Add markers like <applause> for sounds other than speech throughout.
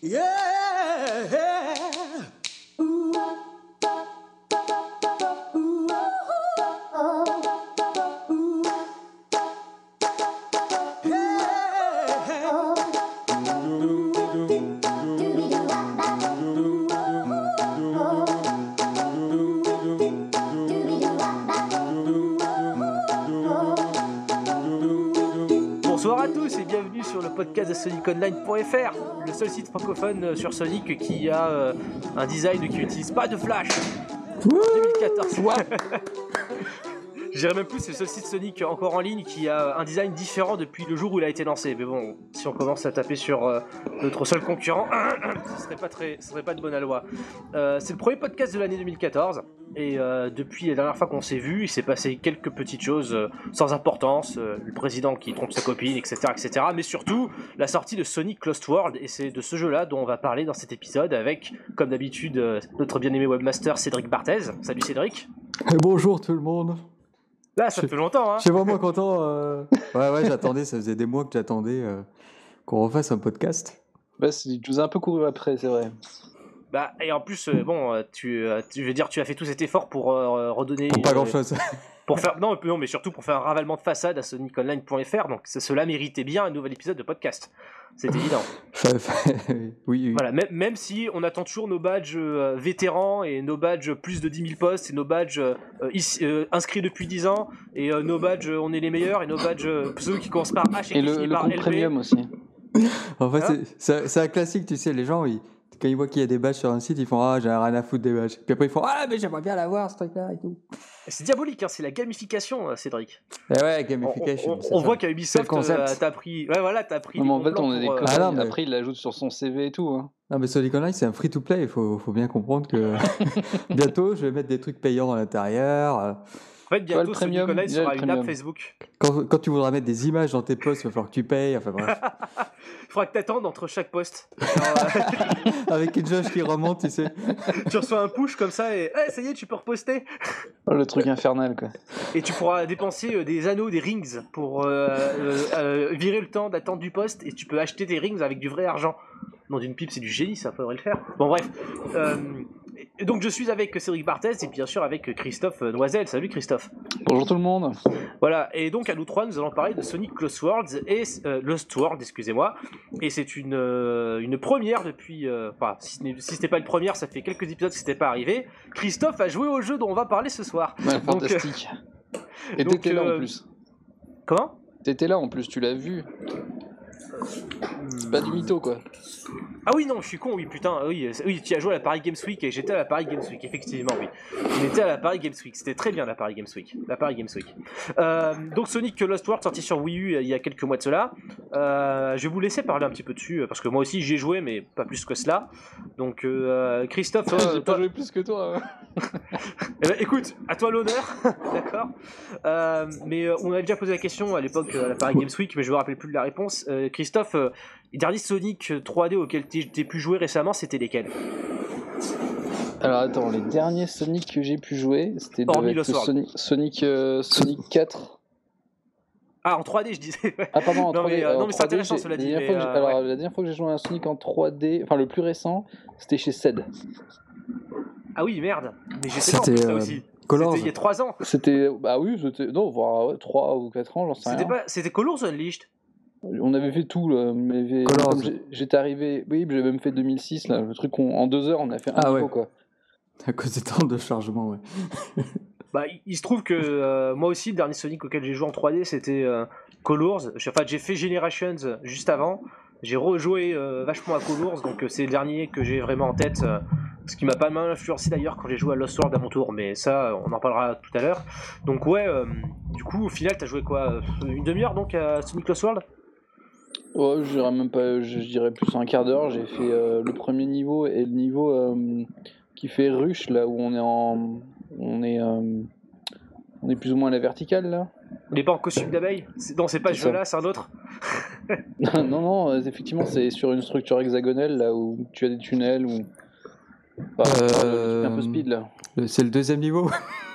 Bonsoir SonicOnline.fr, le seul site francophone euh, sur Sonic qui a euh, un design qui n'utilise pas de flash. 2014. Je dirais même plus, c'est le seul site Sonic encore en ligne qui a un design différent depuis le jour où il a été lancé. Mais bon, si on commence à taper sur euh, notre seul concurrent, <coughs> ce serait pas très, ce serait pas de bonne loi. Euh, c'est le premier podcast de l'année 2014 et euh, depuis la dernière fois qu'on s'est vu, il s'est passé quelques petites choses euh, sans importance, euh, le président qui trompe sa copine, etc., etc. Mais surtout la sortie de Sonic Lost World et c'est de ce jeu-là dont on va parler dans cet épisode avec, comme d'habitude, euh, notre bien-aimé webmaster Cédric Barthez. Salut Cédric. Et bonjour tout le monde. Là, ça Je- fait longtemps, hein. Je suis vraiment content. euh. <laughs> Ouais, ouais, j'attendais, ça faisait des mois que j'attendais euh, qu'on refasse un podcast. Bah, c'est- tu nous as un peu couru après, c'est vrai. Bah, et en plus, euh, bon, euh, tu, euh, tu- veux dire, tu as fait tout cet effort pour euh, redonner. Pour pas grand chose. Pour <laughs> faire, non, non, mais surtout pour faire un ravalement de façade à SonicOnline.fr. Donc, ce- cela méritait bien un nouvel épisode de podcast. C'est évident. <laughs> oui, oui. Voilà, même, même si on attend toujours nos badges euh, vétérans et nos badges plus de 10 000 postes et nos badges euh, ici- euh, inscrits depuis 10 ans et euh, nos badges on est les meilleurs et nos badges ceux qui commencent par H et, Et qui le, le par LB. premium aussi. En fait, Hein c'est- c'est c'est un classique, tu sais, les gens, ils- quand ils voient qu'il y a des badges sur un site, ils font Ah, j'ai rien à foutre des badges. Puis après, ils font Ah, mais j'aimerais bien l'avoir, ce truc-là et tout. C'est diabolique, hein, c'est la gamification, euh, Cédric. Et ouais, On, gamification. on- voit qu'à Ubisoft, euh, t'as pris. Ouais, voilà, t'as pris. Non, mais en fait, on est des pour, euh. Ah non, mais- Après, il l'ajoute sur son CV et tout. Hein. Non, mais Sonic Online, c'est un free-to-play. Il faut, faut bien comprendre que <laughs> bientôt, je vais mettre des trucs payants à l'intérieur. En fait, bientôt, le Sonic Online sera une app. Facebook. Quand, quand tu voudras mettre des images dans tes posts, il va falloir que tu payes. Enfin bref. <laughs> Il faudra que t'attendes entre chaque poste. Alors, euh, Avec une jauge qui remonte, tu sais. tu reçois un push comme ça et Eh, ça y est, tu peux reposter. Oh, le truc infernal, quoi. Et tu pourras dépenser euh, des anneaux, des rings pour euh, euh, euh, virer le temps d'attente du poste et tu peux acheter des rings avec du vrai argent. Non, d'une pipe, c'est du génie, ça faudrait le faire. Bon, bref. Et donc, je suis avec Cédric Barthez et bien sûr avec Christophe Noisel. Salut Christophe. Bonjour tout le monde. Voilà, et donc à nous trois, nous allons parler de Sonic Lost Worlds et euh, Lost World, excusez-moi. Et c'est une, euh, une première depuis. euh, Enfin, si ce ce n'est pas une première, ça fait quelques épisodes que c'était pas arrivé. Christophe a joué au jeu dont on va parler ce soir. Ouais, Donc, euh, fantastique. Et t'étais là en plus. Comment? T'étais là en plus, tu l'as vu. C'est pas du mytho, quoi. Ah oui, non, je suis con, oui, putain, oui, c'est- oui, tu as joué à la Paris Games Week et j'étais à la Paris Games Week, effectivement, oui. On était à la Paris Games Week, c'était très bien la Paris Games Week. La Paris Games Week. Euh, donc Sonic Lost World sorti sur Wii U il y a quelques mois de cela. Euh, je vais vous laisser parler un petit peu dessus, parce que moi aussi j'y ai joué, mais pas plus que cela. Donc euh, Christophe, toi, J'ai toi- pas joué plus que toi. hein. <laughs> eh ben, écoute, à toi l'honneur, <laughs> d'accord. Euh, mais euh, on avait déjà posé la question à l'époque à la Paris Games Week, mais je me rappelle plus de la réponse. Euh, Christophe, euh, les derniers Sonic 3D auxquels t'es t'es pu jouer récemment, c'était lesquels? Alors attends, les derniers Sonic que j'ai pu jouer, c'était avec. Sonic, Sonic, euh, Sonic 4. Ah, en 3D, je disais. Ah pardon, en Non, 3D. mais, euh, non, mais c'est 3D, intéressant, j'ai- cela dit, la dernière mais, fois que j'ai- euh, Alors la dernière fois que j'ai joué à un Sonic en 3D, enfin le plus récent, c'était chez SED. Ah oui, merde. Mais plus, ça aussi. Colors. C'était il y a 3 ans. C'était, bah oui, c'était, non, voire 3 ou 4 ans, j'en sais C'était rien. pas... c'était Colors Unleashed. On avait fait tout, là. on avait- Colors. comme j'ai- J'étais arrivé, oui, j'ai même fait 2006, là, le truc qu'on- en 2 heures, on a fait un Ah niveau, ouais. quoi. À cause des temps de chargement, ouais. <laughs> Bah, il- se trouve que euh, moi aussi, le dernier Sonic auquel j'ai joué en 3D, c'était euh, Colors. J'ai- Enfin, j'ai fait Generations juste avant. J'ai rejoué euh, vachement à Colors, donc euh, c'est le dernier que j'ai vraiment en tête. euh, ce qui m'a pas mal influencé d'ailleurs quand j'ai joué à Lost World à mon tour, mais ça, on en parlera tout à l'heure. Donc, ouais, euh, du coup, au final, t'as joué quoi Une demi-heure donc à Sonic Lost World? Ouais, je dirais même pas, je, je dirais plus un quart d'heure. J'ai fait euh, le premier niveau et le niveau euh, qui fait ruche, là où on est en. On est, euh, on est plus ou moins à la verticale, là. Il n'est pas en costume d'abeille Non, c'est pas ce jeu-là, c'est un autre. <laughs> non, non, effectivement, c'est sur une structure hexagonale, là où tu as des tunnels, ou. Enfin, Euh, un peu speed, là. C'est le deuxième niveau. <laughs>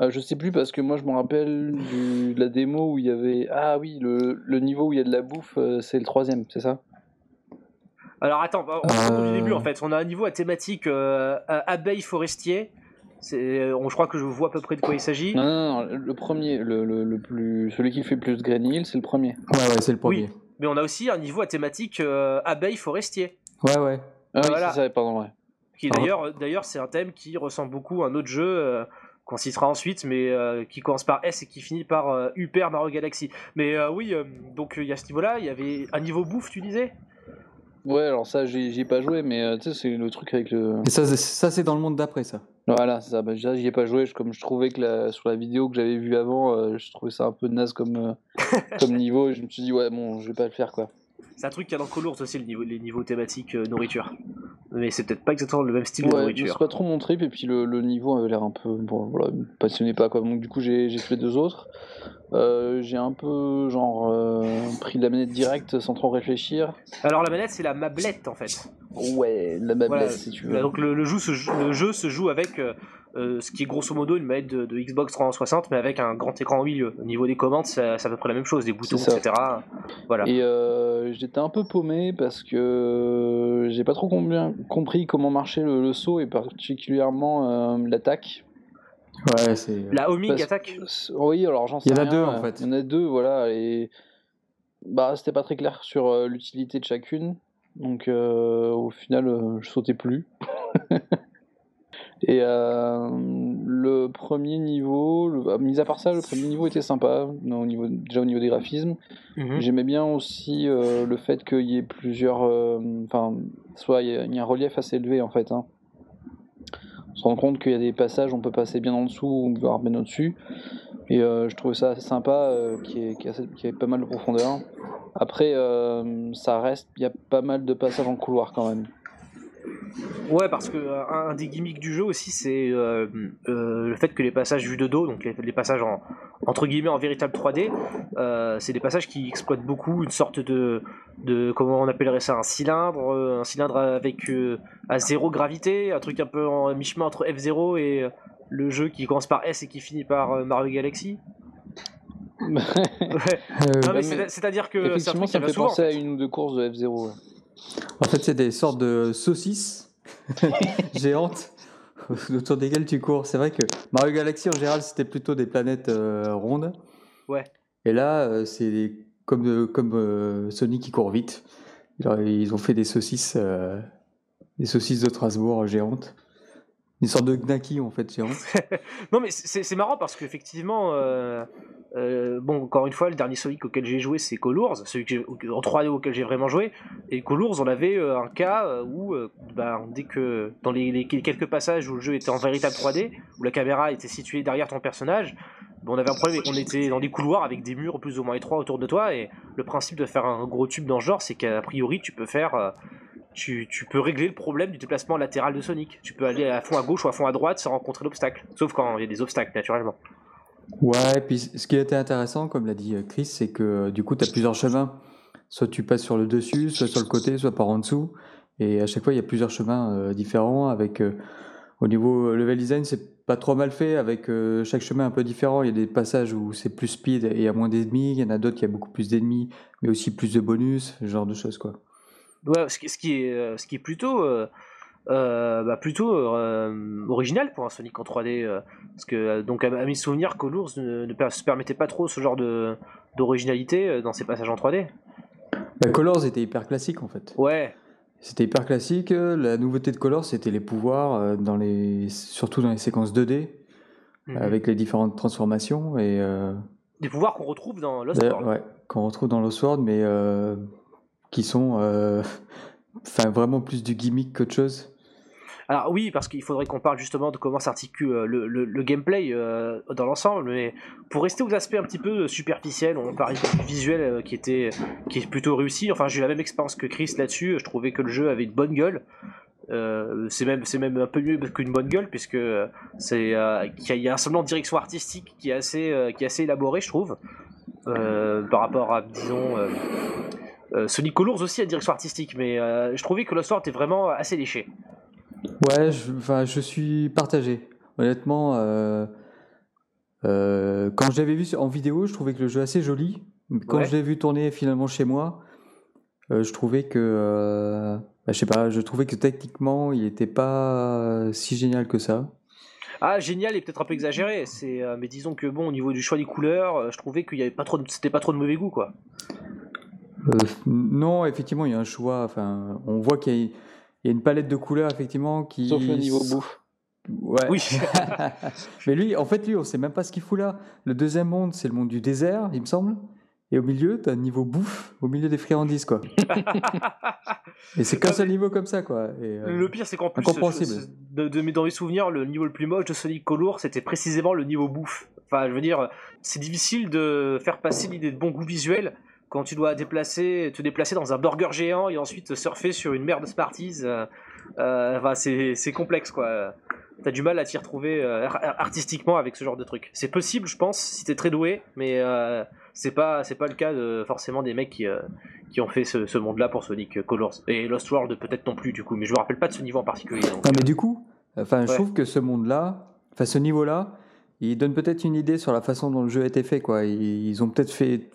Euh, je sais plus parce que moi je me rappelle du- de la démo où il y avait. Ah oui, le, le niveau où il y a de la bouffe, euh, c'est le troisième, c'est ça? Alors attends, on du Euh. début en fait. On a un niveau à thématique euh, euh, abeille forestier. C'est, on, je crois que je vois à peu près de quoi il s'agit. Non, non, non, le premier, le, le, le plus, celui qui fait le plus de Green Hill, c'est le premier. Ouais, ouais, c'est le premier. Mais on a aussi un niveau à thématique euh, abeille forestier. Ouais, ouais. Ah oui, Voilà. c'est ça, pardon, ouais. Qui Ah. d'ailleurs, d'ailleurs, c'est un thème qui ressemble beaucoup à un autre jeu euh, qu'on citera ensuite, mais euh, qui commence par S et qui finit par euh, Hyper Mario Galaxy. Mais euh, oui, euh, donc il y a ce niveau-là. Il y avait un niveau bouffe, tu disais? Ouais, alors ça, j'y ai pas joué, mais euh, tu sais, c'est le truc avec le. Et ça, c'est- ça c'est dans le monde d'après, ça. Voilà, c'est ça. Bah, déjà, j'y ai pas joué. je- Comme je trouvais que la- sur la vidéo que j'avais vue avant, euh, je trouvais ça un peu naze comme, euh, <laughs> comme niveau. Et je me suis dit, ouais, bon, je vais pas le faire, quoi. C'est un truc qu'il y a dans Colors aussi, le niveau, les niveaux thématiques euh, nourriture. Mais c'est peut-être pas exactement le même style de nourriture. c'est pas trop mon trip. Et puis le, le niveau avait l'air un peu. Bon, voilà, me passionnait pas, quoi. Donc, du coup, j'ai fait deux autres. Euh, j'ai un peu, genre, euh, pris la manette directe sans trop réfléchir. Alors la manette, c'est la mablette en fait. Ouais, la mablette, Voilà. si tu veux. Là, donc le, le jeu se le jeu se joue avec euh, euh, ce qui est grosso modo une manette de, de Xbox 360, mais avec un grand écran au milieu. Au niveau des commandes, c'est à peu près la même chose, des boutons, etc. Voilà. Et euh, j'étais un peu paumé parce que j'ai pas trop combien- compris comment marchait le, le saut et particulièrement euh, l'attaque. Ouais, c'est. La homing Parce- attaque. Oui, alors j'en sais Il y en a rien, deux, en euh, fait. Il y en a deux, voilà. Et bah, c'était pas très clair sur euh, l'utilité de chacune. Donc euh, au final, euh, je sautais plus. <laughs> Et euh, le premier niveau, le- bah, mis à part ça, le premier niveau était sympa, non, au niveau, déjà au niveau des graphismes. Mhm. J'aimais bien aussi euh, le fait qu'il y ait plusieurs. euh, Enfin, soit il y, a- il y a un relief assez élevé en fait. hein. On se rend compte qu'il y a des passages, on peut passer bien en dessous, voire bien au-dessus. Et euh, je trouvais ça assez sympa, euh, assez- qu'il y ait pas mal de profondeur. Après, euh, ça reste, il y a pas mal de passages en couloir quand même. Ouais, parce que euh, un, un des gimmicks du jeu aussi, c'est euh, euh, le fait que les passages vus de dos, donc les, les passages en, entre guillemets en véritable 3D, euh, c'est des passages qui exploitent beaucoup une sorte de, de comment on appellerait ça, un cylindre, euh, un cylindre avec euh, à zéro gravité, un truc un peu en mi-chemin entre F0 et euh, le jeu qui commence par S et qui finit par euh, Mario Galaxy. <laughs> Ouais. Euh, Non, mais c'est-à-dire que Effectivement, ça me fait souvent. en penser à une ou deux courses de F0. En fait, c'est des sortes de saucisses <laughs> géantes <laughs> autour desquelles tu cours. C'est vrai que Mario Galaxy, en général, c'était plutôt des planètes euh, rondes. Ouais. Et là, euh, c'est comme, euh, comme euh, Sonic qui court vite. Ils ont fait des saucisses, des saucisses de Strasbourg géantes. Une sorte de gnaki, en fait, géante. <laughs> Non, mais c'est marrant parce qu'effectivement, euh, euh, bon, encore une fois, le dernier Sonic auquel j'ai joué, c'est Colors, celui que en 3D auquel j'ai vraiment joué. Et Colors, on avait euh, un cas où, bah, dès que dans les, quelques passages où le jeu était en véritable 3D, où la caméra était située derrière ton personnage, on avait un problème, on était dans des couloirs avec des murs plus ou moins étroits autour de toi. Et le principe de faire un gros tube dans ce genre, c'est qu'a priori, tu peux faire. Tu, peux régler le problème du déplacement latéral de Sonic. Tu peux aller à fond à gauche ou à fond à droite sans rencontrer l'obstacle. Sauf quand il y a des obstacles, naturellement. Ouais, et puis ce qui était intéressant, comme l'a dit euh, Chris, c'est que euh, du coup, tu as plusieurs chemins. Soit tu passes sur le dessus, soit sur le côté, soit par en dessous. Et à chaque fois, il y a plusieurs chemins euh, différents. Avec, au niveau level design, c'est pas trop mal fait. Avec chaque chemin un peu différent. Il y a des passages où c'est plus speed et il y a moins d'ennemis. Il y en a d'autres, y a beaucoup plus d'ennemis, mais aussi plus de bonus, ce genre de choses, quoi. Ouais, ce, qui, ce qui est, euh, ce qui est plutôt, euh, euh, bah, plutôt euh, original pour un Sonic en 3D. euh, parce que, donc, à, à mes souvenirs, Colors ne, se permettait pas trop ce genre de d'originalité dans ses passages en 3D. Bah, Colors était hyper classique, en fait. Ouais, C'était hyper classique. La nouveauté de Colors, c'était les pouvoirs, dans les... surtout dans les séquences 2D. Mhm. avec les différentes transformations et euh, des pouvoirs qu'on retrouve dans Lost World. ouais, qu'on retrouve dans Lost World, mais euh, qui sont euh, enfin vraiment plus du gimmick qu'autre chose. Alors oui, parce qu'il faudrait qu'on parle justement de comment s'articule euh, le, le- gameplay euh, dans l'ensemble, mais pour rester aux aspects un petit peu superficiels, on parlait du visuel qui était qui est plutôt réussi. Enfin, j'ai eu la même expérience que Chris là-dessus. Je trouvais que le jeu avait une bonne gueule. C'est même même un peu mieux qu'une bonne gueule puisque c'est il y a un semblant de direction artistique qui est assez qui est assez élaboré, je trouve, par rapport à disons. Euh, Sonic Colors aussi une direction artistique, mais euh, je trouvais que Lost World était vraiment assez léché. Ouais, je, enfin, je suis partagé. Honnêtement, euh, quand je l'avais vu en vidéo, je trouvais que le jeu assez joli. Quand Ouais. je l'ai vu tourner finalement chez moi, je trouvais que, bah, je sais pas, je trouvais que techniquement, il était pas si génial que ça. Ah, génial est peut-être un peu exagéré. C'est, mais disons que bon, au niveau du choix des couleurs, je trouvais qu'il y avait pas trop, c'était pas trop de mauvais goût, quoi. Euh, non, effectivement, il y a un choix. Enfin, on voit qu'il y, a- il y a une palette de couleurs, effectivement, qui. Sauf le niveau bouffe. Ouais. Oui. <laughs> Mais lui, en fait, lui, on sait même pas ce qu'il fout là. Le deuxième monde, c'est le monde du désert, il me semble. Et au milieu, t'as un niveau bouffe, au milieu des friandises, quoi. <laughs> Et c'est qu'un seul niveau comme ça, quoi. Et, euh, Le pire, c'est qu'en plus, je- de, de mes- dans mes souvenirs, le niveau le plus moche de Sonic Color, c'était précisément le niveau bouffe. Enfin, je veux dire, c'est difficile de faire passer l'idée de bon goût visuel quand tu dois déplacer, te déplacer dans un burger géant et ensuite surfer sur une mer de Smarties. euh, euh, enfin, c'est complexe, quoi. T'as du mal à t'y retrouver euh, ar- artistiquement avec ce genre de truc. C'est possible, je pense, si t'es très doué, mais c'est pas c'est pas le cas de forcément des mecs qui qui ont fait ce, ce monde-là pour Sonic Colors et Lost World peut-être non plus du coup, mais je me rappelle pas de ce niveau en particulier. donc, Non, mais du coup, enfin, je trouve que ce monde-là, enfin, ce niveau-là, il donne peut-être une idée sur la façon dont le jeu a été fait, quoi. Ils, ils ont peut-être fait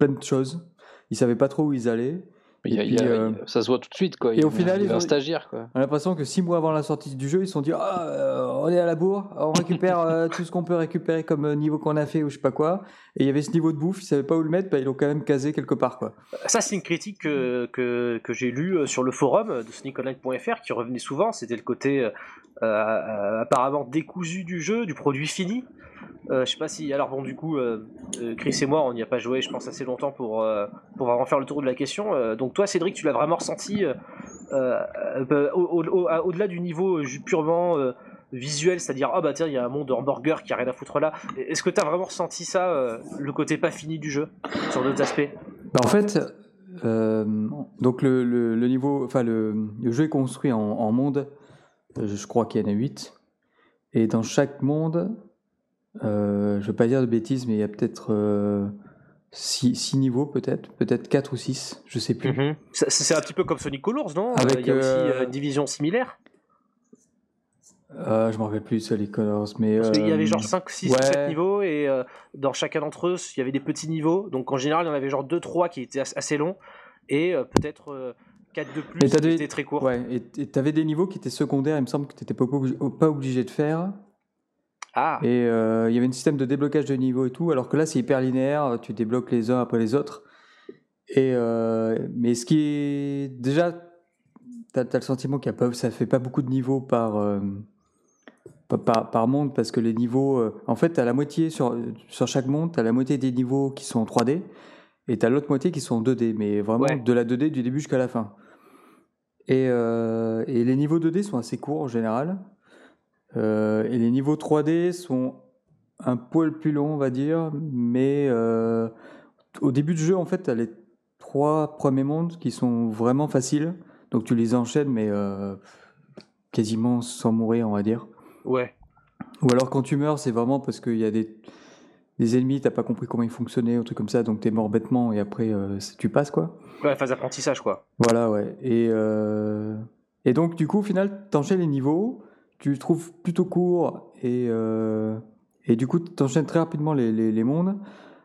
plein de choses. Ils savaient pas trop où ils allaient. Il y a- Et il y a- puis, euh, Ça se voit tout de suite, quoi. et Il au final, ils un ont- stagiaire, quoi. On a l'impression que six mois avant la sortie du jeu, ils se sont dit ah euh, on est à la bourre, on récupère <laughs> euh, tout ce qu'on peut récupérer comme euh, niveau qu'on a fait ou je sais pas quoi. Et il y avait ce niveau de bouffe, ils savaient pas où le mettre, bah, ils l'ont quand même casé quelque part quoi. Ça, c'est une critique que, que, que j'ai lue sur le forum de soniconline.fr qui revenait souvent. C'était le côté euh, euh, apparemment décousu du jeu, du produit fini. Euh, je sais pas si. Alors, bon, du coup, Chris et moi, on n'y a pas joué, je pense, assez longtemps pour, euh, pour vraiment faire le tour de la question. Euh, donc, toi, Cédric, tu l'as vraiment ressenti euh, euh, à- au-delà du niveau euh, purement. visuel, c'est-à-dire ah bah tiens il y a un monde de hamburger qui a rien à foutre là. Est-ce que t'as vraiment ressenti ça, le côté pas fini du jeu, sur d'autres aspects? Bah, en fait, donc le, niveau, enfin le, jeu est construit en, monde. Je crois qu'il y en a 8 Et dans chaque monde, euh, je veux pas dire de bêtises, mais il y a peut-être 6 niveaux peut-être, peut-être 4 ou 6, je sais plus. Mhm. C'est c'est un petit peu comme Sonic Colors, non? Avec, Euh, Il y a aussi euh, euh, une division similaire? Euh, je me rappelle plus de les Colors, mais Parce qu'il y avait euh, genre 5, 6 ou ouais. 7 niveaux et euh, dans chacun d'entre eux, il y avait des petits niveaux. Donc en général, il y en avait genre 2, 3 qui étaient as- assez longs et euh, peut-être 4 de plus qui des- étaient très courts. Ouais, et tu avais des niveaux qui étaient secondaires, il me semble que tu n'étais pas, obligé- pas obligé de faire. Ah, Et euh, il y avait un système de déblocage de niveaux et tout, alors que là c'est hyper linéaire, tu débloques les uns après les autres. Et, euh, mais ce qui est. Déjà, tu as, le sentiment qu'il y a pas, ça fait pas beaucoup de niveaux par, euh, par, monde, parce que les niveaux. en fait, tu as la moitié sur, sur chaque monde, tu as la moitié des niveaux qui sont en 3D, et tu as l'autre moitié qui sont en 2D, mais vraiment Ouais. de la 2D du début jusqu'à la fin. Et, et les niveaux 2D sont assez courts en général. Euh, et les niveaux 3D sont un poil plus longs, on va dire. Mais euh, au début du jeu, en fait, tu as les trois premiers mondes qui sont vraiment faciles. Donc tu les enchaînes, mais euh, quasiment sans mourir, on va dire. ouais. Ou alors quand tu meurs, c'est vraiment parce qu'il y a des, des ennemis, t'as pas compris comment ils fonctionnaient, un truc comme ça, donc t'es mort bêtement et après euh, tu passes quoi. Ouais, phase d'apprentissage quoi. Voilà, ouais. Et, euh, et donc, du coup, au final, t'enchaînes les niveaux, tu trouves plutôt court, et, euh, et du coup, t'enchaînes très rapidement les, les, mondes.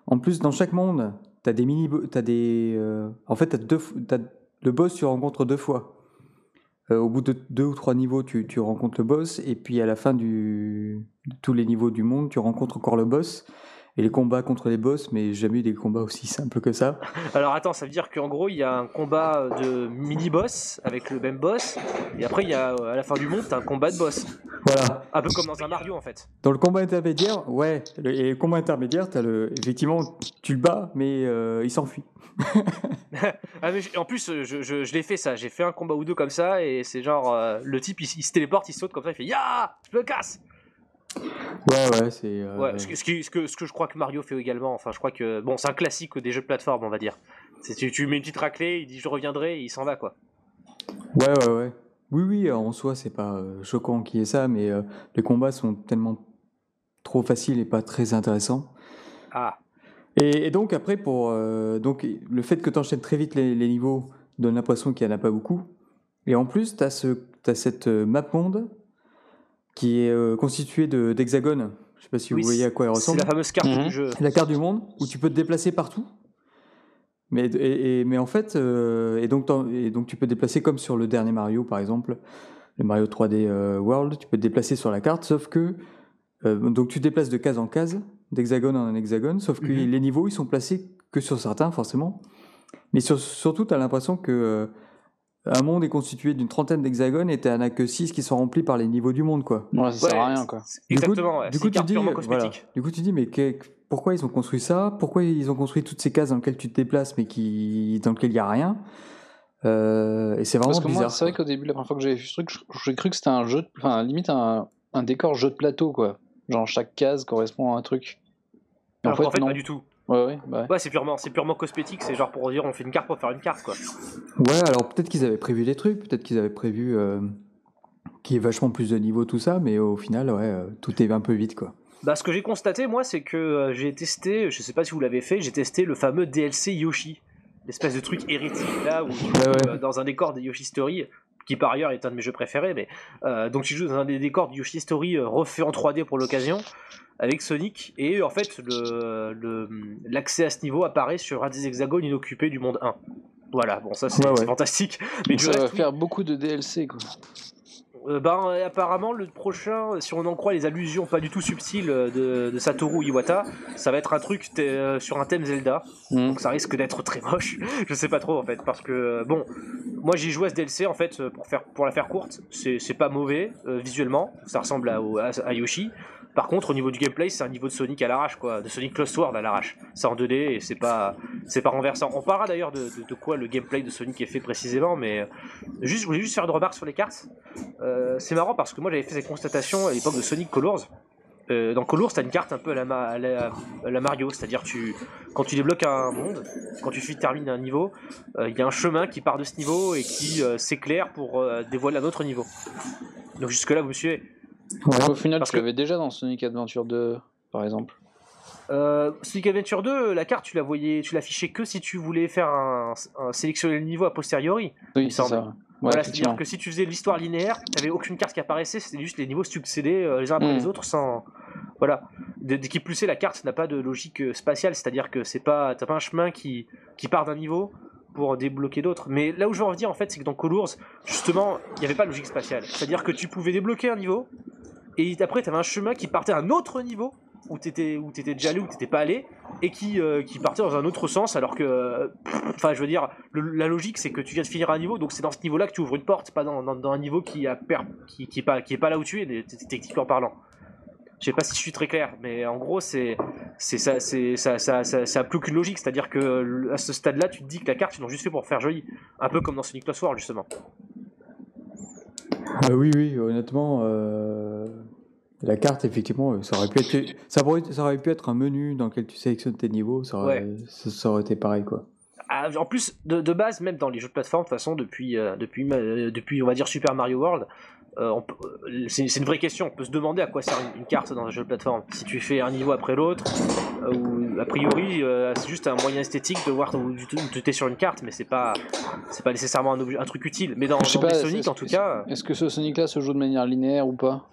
En plus, dans chaque monde, t'as des mini... T'as des... euh, en fait, deux, le boss, tu rencontres deux fois. Euh, au bout de deux ou trois niveaux, tu, tu rencontres le boss, et puis à la fin du, de tous les niveaux du monde, tu rencontres encore le boss. Et les combats contre les boss, mais j'ai jamais eu des combats aussi simples que ça. <laughs> Alors attends, ça veut dire qu'en gros, il y a un combat de mini-boss avec le même boss, et après, il y a euh, à la fin du monde, t'as un combat de boss. Voilà. Un peu comme dans un Mario en fait. Dans le combat intermédiaire, ouais, le, et le combat intermédiaire, as le, effectivement, tu le bats, mais euh, il s'enfuit. <laughs> Ah, mais en plus, je, je, je l'ai fait ça. J'ai fait un combat ou deux comme ça, et c'est genre euh, le type il, il se téléporte, il saute comme ça, il fait Ya Je me casse Ouais, ouais, c'est. euh, Ouais, ce, que- ce que, ce que je crois que Mario fait également. Enfin, je crois que. Bon, c'est un classique des jeux de plateforme, on va dire. C'est tu, tu mets une petite raclée, il dit je reviendrai, et il s'en va quoi. ouais, ouais, ouais. Oui, oui, en soi, c'est pas euh, choquant qu'il y ait ça, mais euh, les combats sont tellement trop faciles et pas très intéressants. Ah, Et, et donc, après, pour. euh, donc, le fait que tu enchaînes très vite les, les niveaux donne l'impression qu'il n'y en a pas beaucoup. Et en plus, tu as, ce, t'as cette map monde qui est euh, constituée de- d'hexagones. Je sais pas si Oui, vous voyez à quoi elle c'est ressemble. la fameuse carte Mhm. du jeu. la carte du monde où tu peux te déplacer partout. Mais, et, et- mais en fait, euh, et, donc, et donc tu peux te déplacer comme sur le dernier Mario, par exemple, le Mario 3D euh, World, tu peux te déplacer sur la carte, sauf que euh, donc tu te déplaces de case en case, d'hexagone en hexagone, sauf que Mhm. les niveaux ils sont placés que sur certains forcément. Mais sur- surtout, tu as l'impression que euh, un monde est constitué d'une trentaine d'hexagones et tu n'en as que 6 qui sont remplis par les niveaux du monde, quoi. Ouais, ça sert à rien, quoi. Du coup- Exactement, ouais. Du C'est coup, tu dis, purement voilà. cosmétique. Du coup, tu dis, mais que- pourquoi ils ont construit ça? Pourquoi ils ont construit toutes ces cases dans lesquelles tu te déplaces, mais qui, dans lesquelles il n'y a rien? Euh, Et c'est vraiment Parce que bizarre. c'est vrai qu'au début, la première fois que j'avais vu ce truc, j'ai cru que c'était un jeu, de- enfin, limite un, un décor jeu de plateau, quoi. Genre, chaque case correspond à un truc. Mais Alors qu'en fait, pas du tout. Ouais, ouais, bah ouais. Ouais, c'est purement, c'est purement cosmétique. C'est genre pour dire on fait une carte pour faire une carte, quoi. Ouais, alors peut-être qu'ils avaient prévu des trucs, peut-être qu'ils avaient prévu euh, qu'il y ait vachement plus de niveaux, tout ça, mais au final, ouais, euh, tout est un peu vite, quoi. Bah, ce que j'ai constaté, moi, c'est que euh, j'ai testé, je sais pas si vous l'avez fait, j'ai testé le fameux DLC Yoshi. L'espèce de truc hérétique, là, où tu euh, dans un décor de Yoshi Story, qui par ailleurs est un de mes jeux préférés, mais euh, donc tu joues dans un des décors de Yoshi Story euh, refait en 3D pour l'occasion, avec Sonic, et en fait, le- le- l'accès à ce niveau apparaît sur un des hexagones inoccupés du monde 1. Voilà, bon, ça c'est Ouais, ouais. c'est fantastique. Mais ça va reste, oui. faire beaucoup de DLC, quoi. Euh, ben, euh, apparemment, le prochain, si on en croit les allusions pas du tout subtiles euh, de, de Satoru Iwata, ça va être un truc euh, sur un thème Zelda. Mhm. Donc ça risque d'être très moche. <laughs> Je sais pas trop en fait, parce que bon, moi j'ai joué à ce DLC en fait pour faire pour la faire courte. C'est pas mauvais euh, visuellement, ça ressemble à, à Yoshi. Par contre, au niveau du gameplay, c'est un niveau de Sonic à l'arrache quoi, de Sonic Lost World à l'arrache. C'est en 2D et c'est pas c'est pas renversant. On parlera d'ailleurs de, quoi le gameplay de Sonic est fait précisément, mais juste je voulais juste faire une remarque sur les cartes. Euh, c'est marrant parce que moi j'avais fait cette constatation à l'époque de Sonic Colors. Euh, dans Colors, t'as une carte un peu à la, Mario, c'est-à-dire tu quand tu débloques un monde, quand tu termines un niveau, euh, il y a un chemin qui part de ce niveau et qui s'éclaire pour dévoiler un autre niveau. Donc jusque là vous me suivez. Au final, Parce tu que- l'avais déjà dans Sonic Adventure 2, par exemple. Euh, Sonic Adventure 2, la carte tu la voyais, tu l'affichais que si tu voulais faire un, un- sélectionner le niveau a posteriori. Oui, c'est semble. ça. Ouais, voilà, effectivement. c'est-à-dire que si tu faisais l'histoire linéaire, t'avais aucune carte qui apparaissait, c'était juste les niveaux succédés euh, les uns après Mm. les autres sans. Voilà. Dès dès qui plus est, la carte n'a pas de logique euh, spatiale, c'est-à-dire que c'est pas, t'as pas un chemin qui, qui part d'un niveau pour débloquer d'autres. Mais là où je veux en venir en fait, c'est que dans Colors, justement, il n'y avait pas de logique spatiale. C'est-à-dire que tu pouvais débloquer un niveau et après t'avais un chemin qui partait à un autre niveau où t'étais où t'étais déjà allé ou t'étais pas allé et qui euh, qui partait dans un autre sens alors que enfin je veux dire la logique c'est que tu viens de finir un niveau donc c'est dans ce niveau là que tu ouvres une porte pas dans, dans, un niveau qui a per- qui, qui est pas qui est pas là où tu es techniquement parlant je sais pas si je suis très clair mais en gros c'est c'est ça c'est ça ça ça, ça a plus qu'une logique. C'est à dire que à ce stade là tu te dis que la carte ils l'ont juste fait pour faire joli. Un peu comme dans Sonic Lost World justement. Ah oui, oui, honnêtement, euh, la carte, effectivement, euh, ça aurait pu être, ça aurait, ça aurait pu être un menu dans lequel tu sélectionnes tes niveaux, ça aurait, ça, ça aurait été pareil, quoi. Ah, en plus, de, de base, même dans les jeux de plateforme, de toute façon, depuis, euh, depuis, euh, depuis on va dire Super Mario World, euh, euh, c'est une vraie question. On peut se demander à quoi sert une, une carte dans un jeu de plateforme. Si tu fais un niveau après l'autre, euh, ou a priori, euh, c'est juste un moyen esthétique de voir où tu es sur une carte, mais c'est pas, c'est pas nécessairement un, objet- un truc utile. Mais dans, Je sais dans pas, Sonic, en tout cas, Est-ce que ce Sonic-là se joue de manière linéaire ou pas?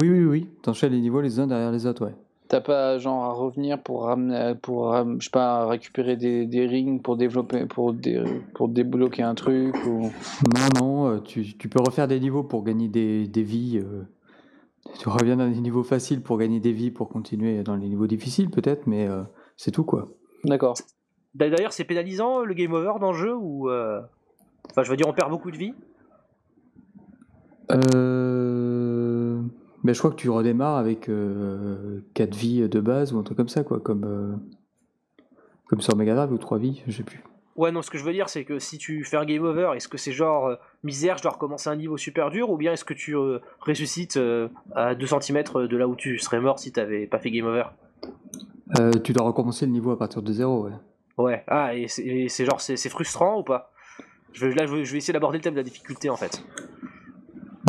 Oui, oui, oui, t'enchaînes les niveaux les uns derrière les autres, ouais. T'as pas genre à revenir pour ramener, pour ram- je sais pas, récupérer des, des rings pour développer, pour dé- pour débloquer un truc ou? Non, non, euh, tu, tu peux refaire des niveaux pour gagner des, des vies. euh, tu reviens dans des niveaux faciles pour gagner des vies, pour continuer dans les niveaux difficiles, peut-être, mais euh, c'est tout, quoi. D'accord. d'ailleurs, c'est pénalisant le game over dans le jeu ou, euh, enfin, je veux dire, on perd beaucoup de vie. Euh... Ben, je crois que tu redémarres avec 4 vies de base ou un truc comme ça, quoi, comme, euh, comme sur Mega Drive ou 3 vies, je sais plus. Ouais, non, ce que je veux dire, c'est que si tu fais un game over, est-ce que c'est genre euh, misère, je dois recommencer un niveau super dur, ou bien est-ce que tu euh, ressuscites euh, à 2 cm de là où tu serais mort si t'avais pas fait game over? Euh, tu dois recommencer le niveau à partir de zéro, ouais. Ouais, ah, et c'est genre, c'est frustrant ou pas? Je Là, je vais essayer d'aborder le thème de la difficulté en fait.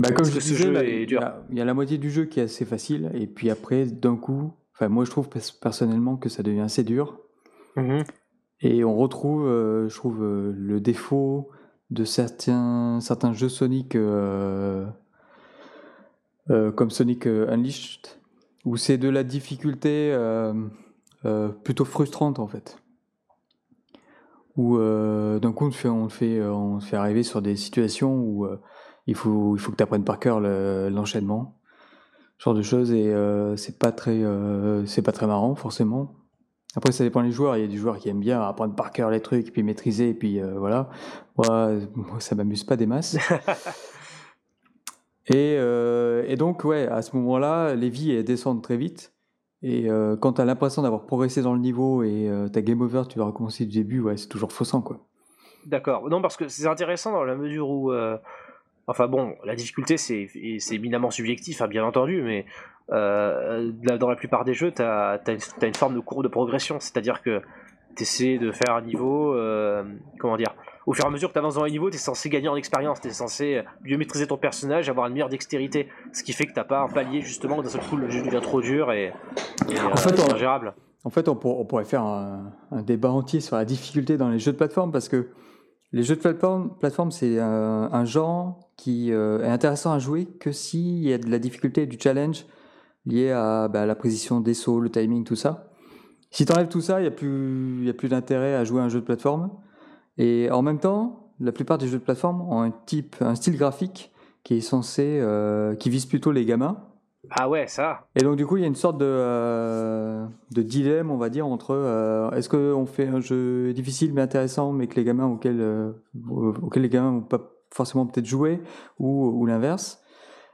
Bah, comme Parce je que ce disais, jeu là, est il y, dur. a, il y a la moitié du jeu qui est assez facile, et puis après, d'un coup, enfin, moi je trouve pers- personnellement que ça devient assez dur. Et on retrouve, euh, je trouve, euh, le défaut de certains, certains jeux Sonic euh, comme Sonic Unleashed, où c'est de la difficulté plutôt frustrante en fait. où d'un coup on te fait, on te fait, on te fait arriver sur des situations où il faut, il faut que tu apprennes par cœur le- l'enchaînement, ce genre de choses et euh, c'est pas très, euh, pas très marrant forcément. Après ça dépend des joueurs, il y a des joueurs qui aiment bien apprendre par cœur les trucs et puis maîtriser et puis euh, voilà. Moi, moi ça m'amuse pas des masses. <laughs> Et, euh, et donc, ouais, à ce moment-là, les vies descendent très vite. Et euh, quand tu as l'impression d'avoir progressé dans le niveau et ta game over, tu dois recommencer du début, ouais, c'est toujours faussant, quoi. D'accord. Non, parce que c'est intéressant dans la mesure où. Enfin bon, la difficulté c'est éminemment subjectif, hein, bien entendu, mais euh, dans la plupart des jeux, tu as, une, une forme de courbe de progression, c'est-à-dire que tu essaies de faire un niveau. euh, comment dire Au fur et à mesure que tu avances dans les niveaux, tu es censé gagner en expérience, tu es censé mieux maîtriser ton personnage, avoir une meilleure dextérité, ce qui fait que t'as pas un palier justement où d'un seul coup le jeu devient trop dur et, et, En euh, fait, on- ingérable. En fait, on, pour- on pourrait faire un, un débat entier sur la difficulté dans les jeux de plateforme parce que les jeux de plateforme, c'est un, un genre qui euh, est intéressant à jouer que s'il y a de la difficulté du challenge lié à bah, la précision des sauts, le timing, tout ça. Si tu enlèves tout ça, il n'y a plus, plus d'intérêt à jouer à un jeu de plateforme. Et en même temps, la plupart des jeux de plateforme ont un un style graphique qui est censé, euh, qui vise plutôt les gamins. Ah ouais, ça. Et donc du coup, il y a une sorte de, euh, de dilemme, on va dire, entre euh, est-ce qu'on fait un jeu difficile mais intéressant, mais que les gamins auxquels, euh, auxquels les gamins vont pas forcément peut-être jouer, ou, ou l'inverse.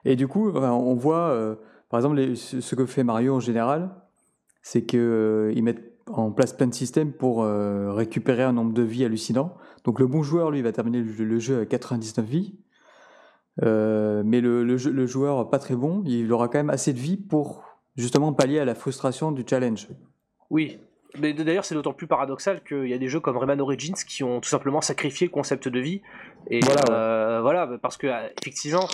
Et du coup, on voit, euh, par exemple, ce que fait Mario en général, c'est qu'ils mettent en place plein de systèmes pour récupérer un nombre de vies hallucinant. Donc le bon joueur, lui, va terminer le, le jeu à 99 vies. Euh, mais le, le, jeu- le joueur pas très bon, il aura quand même assez de vie pour justement pallier à la frustration du challenge. Oui. Mais d'ailleurs, c'est d'autant plus paradoxal qu'il y a des jeux comme Rayman Origins qui ont tout simplement sacrifié le concept de vie. Et Voilà, ouais. euh, voilà, parce que euh, effectivement,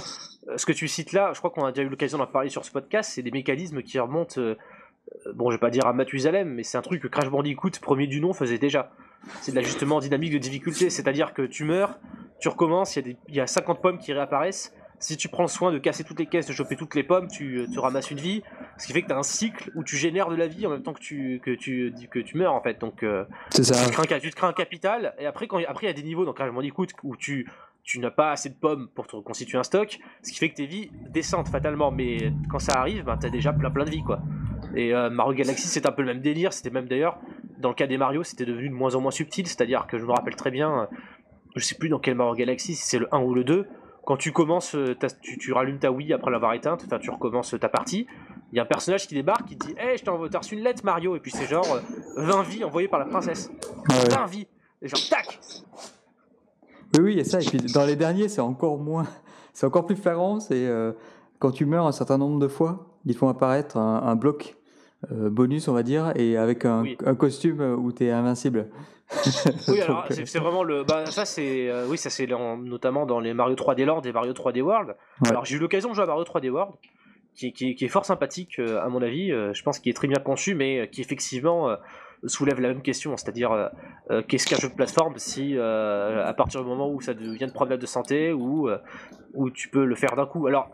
ce que tu cites là, je crois qu'on a déjà eu l'occasion d'en parler sur ce podcast, c'est des mécanismes qui remontent, euh, bon, je vais pas dire à Mathusalem, mais c'est un truc que Crash Bandicoot, premier du nom, faisait déjà. C'est de l'ajustement dynamique de difficulté, c'est-à-dire que tu meurs, tu recommences, il y, a des- il y a 50 pommes qui réapparaissent. Si tu prends le soin de casser toutes les caisses, de choper toutes les pommes, tu euh, te ramasses une vie. Ce qui fait que tu as un cycle où tu génères de la vie en même temps que tu, que tu, que tu meurs en fait. Donc euh, C'est ça. tu, te crées un, cap- tu te crées un capital et après quand après il y a des niveaux dans Crash Bandicoot où tu tu n'as pas assez de pommes pour te constituer un stock, ce qui fait que tes vies descendent fatalement. Mais quand ça arrive, ben, tu as déjà plein plein de vie quoi. Et euh, Mario Galaxy c'est un peu le même délire. C'était même d'ailleurs dans le cas des Mario c'était devenu de moins en moins subtil. C'est-à-dire que je me rappelle très bien, je sais plus dans quel Mario Galaxy, si c'est le 1 ou le 2. Quand tu commences, euh, tu, tu rallumes ta Wii après l'avoir éteinte, enfin tu recommences ta partie, il y a un personnage qui débarque qui te dit Hey, je t'ai envoyé, t'as reçu une lettre Mario, et puis c'est genre euh, 20 vies envoyées par la princesse. Ouais. 20 vies Et genre tac Oui, oui, il y a ça. Et puis dans les derniers, c'est encore moins, c'est encore plus flagrant. C'est euh, quand tu meurs un certain nombre de fois, ils font apparaître un, un bloc euh, bonus, on va dire, et avec un, Oui. un costume où tu es invincible. <laughs> Oui, alors <laughs> euh, c'est vraiment le. Bah, ça, c'est. euh, oui, ça, c'est notamment dans les Mario 3D Land et Mario 3D World. Ouais. Alors, j'ai eu l'occasion de jouer à Mario 3D World, qui, est- qui, est- qui est fort sympathique, euh, à mon avis. euh, je pense qu'il est très bien conçu, mais euh, qui effectivement euh, soulève la même question, c'est-à-dire euh, euh, qu'est-ce qu'un jeu de plateforme si, euh, à partir du moment où ça devient de problème de santé, ou euh, où tu peux le faire d'un coup. Alors.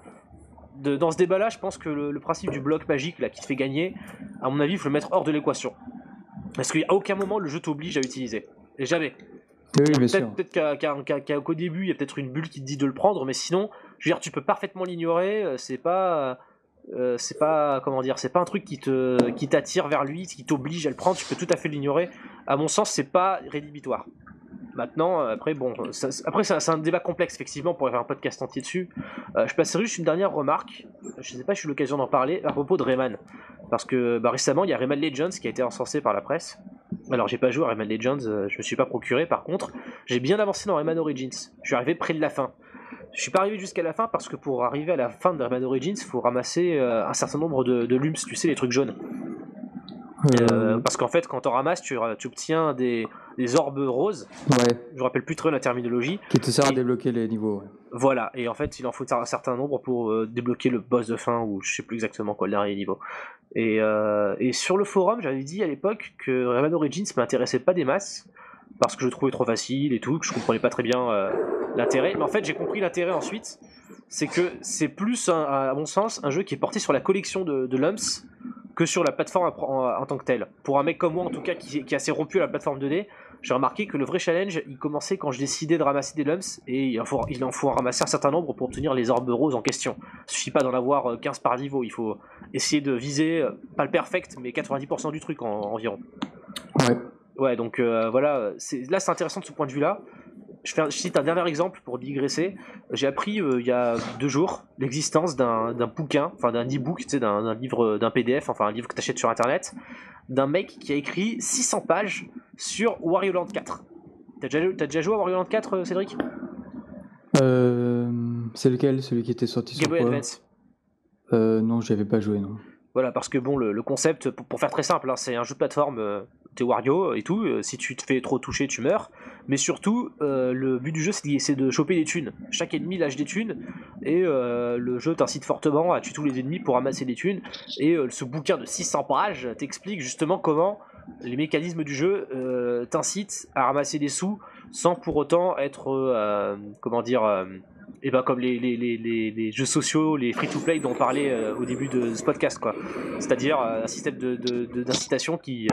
De- dans ce débat-là, je pense que le, le principe du bloc magique là, qui te fait gagner, à mon avis, il faut le mettre hors de l'équation. Parce qu'à aucun moment le jeu t'oblige à l'utiliser. Et jamais. Oui. Peut-être qu'au début, il y a peut-être une bulle qui te dit de le prendre, mais sinon, je veux dire, tu peux parfaitement l'ignorer. euh, C'est pas, euh, c'est pas, comment dire, c'est pas un truc qui te, qui t'attire vers lui, qui t'oblige à le prendre. Tu peux tout à fait l'ignorer. À mon sens, c'est pas rédhibitoire. Maintenant, euh, après, bon, après c'est un, débat complexe, effectivement, pour faire un podcast entier dessus. Euh, je passerai juste une dernière remarque. Je sais pas si j'ai eu l'occasion d'en parler à propos de Rayman, parce que bah, récemment, il y a Rayman Legends qui a été encensé par la presse. Alors, j'ai pas joué à Rayman Legends, euh, je me suis pas procuré. Par contre, j'ai bien avancé dans Rayman Origins. Je suis arrivé près de la fin. Je suis pas arrivé jusqu'à la fin parce que pour arriver à la fin de Rayman Origins, il faut ramasser euh, un certain nombre de, de lumps, tu sais, les trucs jaunes. Euh, Euh, parce qu'en fait, quand on ramasses, tu, tu obtiens des, des orbes roses. ouais, Je rappelle plus très la terminologie. qui te sert à débloquer les niveaux. ouais. Voilà, et en fait, il en faut un certain nombre pour euh, débloquer le boss de fin, ou je sais plus exactement quoi, le dernier niveau. Et, euh, et sur le forum, j'avais dit à l'époque que Rayman Origins m'intéressait pas des masses, parce que je le trouvais trop facile et tout, que je comprenais pas très bien l'intérêt. Mais en fait, j'ai compris l'intérêt ensuite, c'est que c'est plus, un- à mon sens, un jeu qui est porté sur la collection de, de lumps que sur la plateforme en, tant que telle. Pour un mec comme moi, en tout cas, qui, qui est assez rompu à la plateforme 2D, j'ai remarqué que le vrai challenge, il commençait quand je décidais de ramasser des lumps, et il en faut, il en faut ramasser un certain nombre pour obtenir les orbes roses en question. Il suffit pas d'en avoir euh, 15 par niveau, il faut essayer de viser, euh, pas le perfect, mais 90% du truc en- environ. Ouais. Ouais, donc euh, voilà, là c'est intéressant de ce point de vue-là. Je, fais un- je cite un dernier exemple pour digresser. J'ai appris euh, il y a deux jours l'existence d'un bouquin, enfin d'un e-book, tu sais, d'un livre, d'un PDF, enfin un livre que tu achètes sur internet, d'un mec qui a écrit 600 pages sur Wario Land 4. T'as déjà, joué à Wario Land 4, euh, Cédric? Euh, c'est lequel? Celui qui était sorti sur Game Boy quoi? Advance. euh, Non, j'y avais pas joué, non. Voilà, parce que bon, le, le concept, pour, pour faire très simple, hein, c'est un jeu de plateforme, euh, t'es Wario et tout, euh, si tu te fais trop toucher, tu meurs. Mais surtout, euh, le but du jeu, c'est de choper des thunes. Chaque ennemi lâche des thunes, et euh, le jeu t'incite fortement à tuer tous les ennemis pour ramasser des thunes. Et euh, ce bouquin de 600 pages t'explique justement comment les mécanismes du jeu t'incitent à ramasser des sous sans pour autant être, comment dire, et ben comme les, jeux sociaux, les free-to-play dont on parlait au début de ce podcast. C'est-à-dire un système d'incitation qui...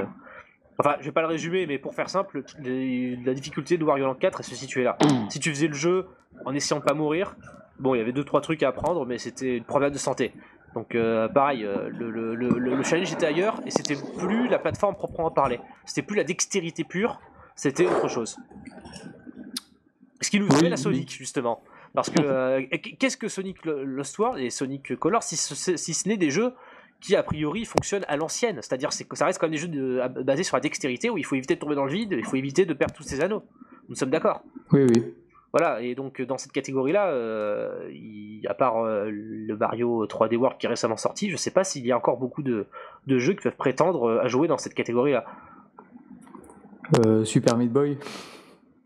Enfin, je vais pas le résumer, mais pour faire simple, les- la difficulté de Wario Land 4, elle se situait là. Si tu faisais le jeu en essayant de pas mourir, bon, il y avait deux trois trucs à apprendre, mais c'était une problème de santé. Donc euh, pareil, euh, le, le, le, le challenge était ailleurs, et c'était plus la plateforme proprement parler. C'était plus la dextérité pure, c'était autre chose. Ce qui nous à oui. Sonic, justement. Parce que euh, qu'est-ce que Sonic Lo- Lost World et Sonic Color si ce, si ce n'est des jeux qui a priori fonctionnent à l'ancienne C'est-à-dire c'est que ça reste quand même des jeux de- basés sur la dextérité où il faut éviter de tomber dans le vide, il faut éviter de perdre tous ses anneaux. Nous sommes d'accord. Oui, oui. Voilà, et donc dans cette catégorie-là, euh, à part euh, le Mario 3D World qui est récemment sorti, je sais pas s'il y a encore beaucoup de, de jeux qui peuvent prétendre euh, à jouer dans cette catégorie-là. Euh, Super Meat Boy.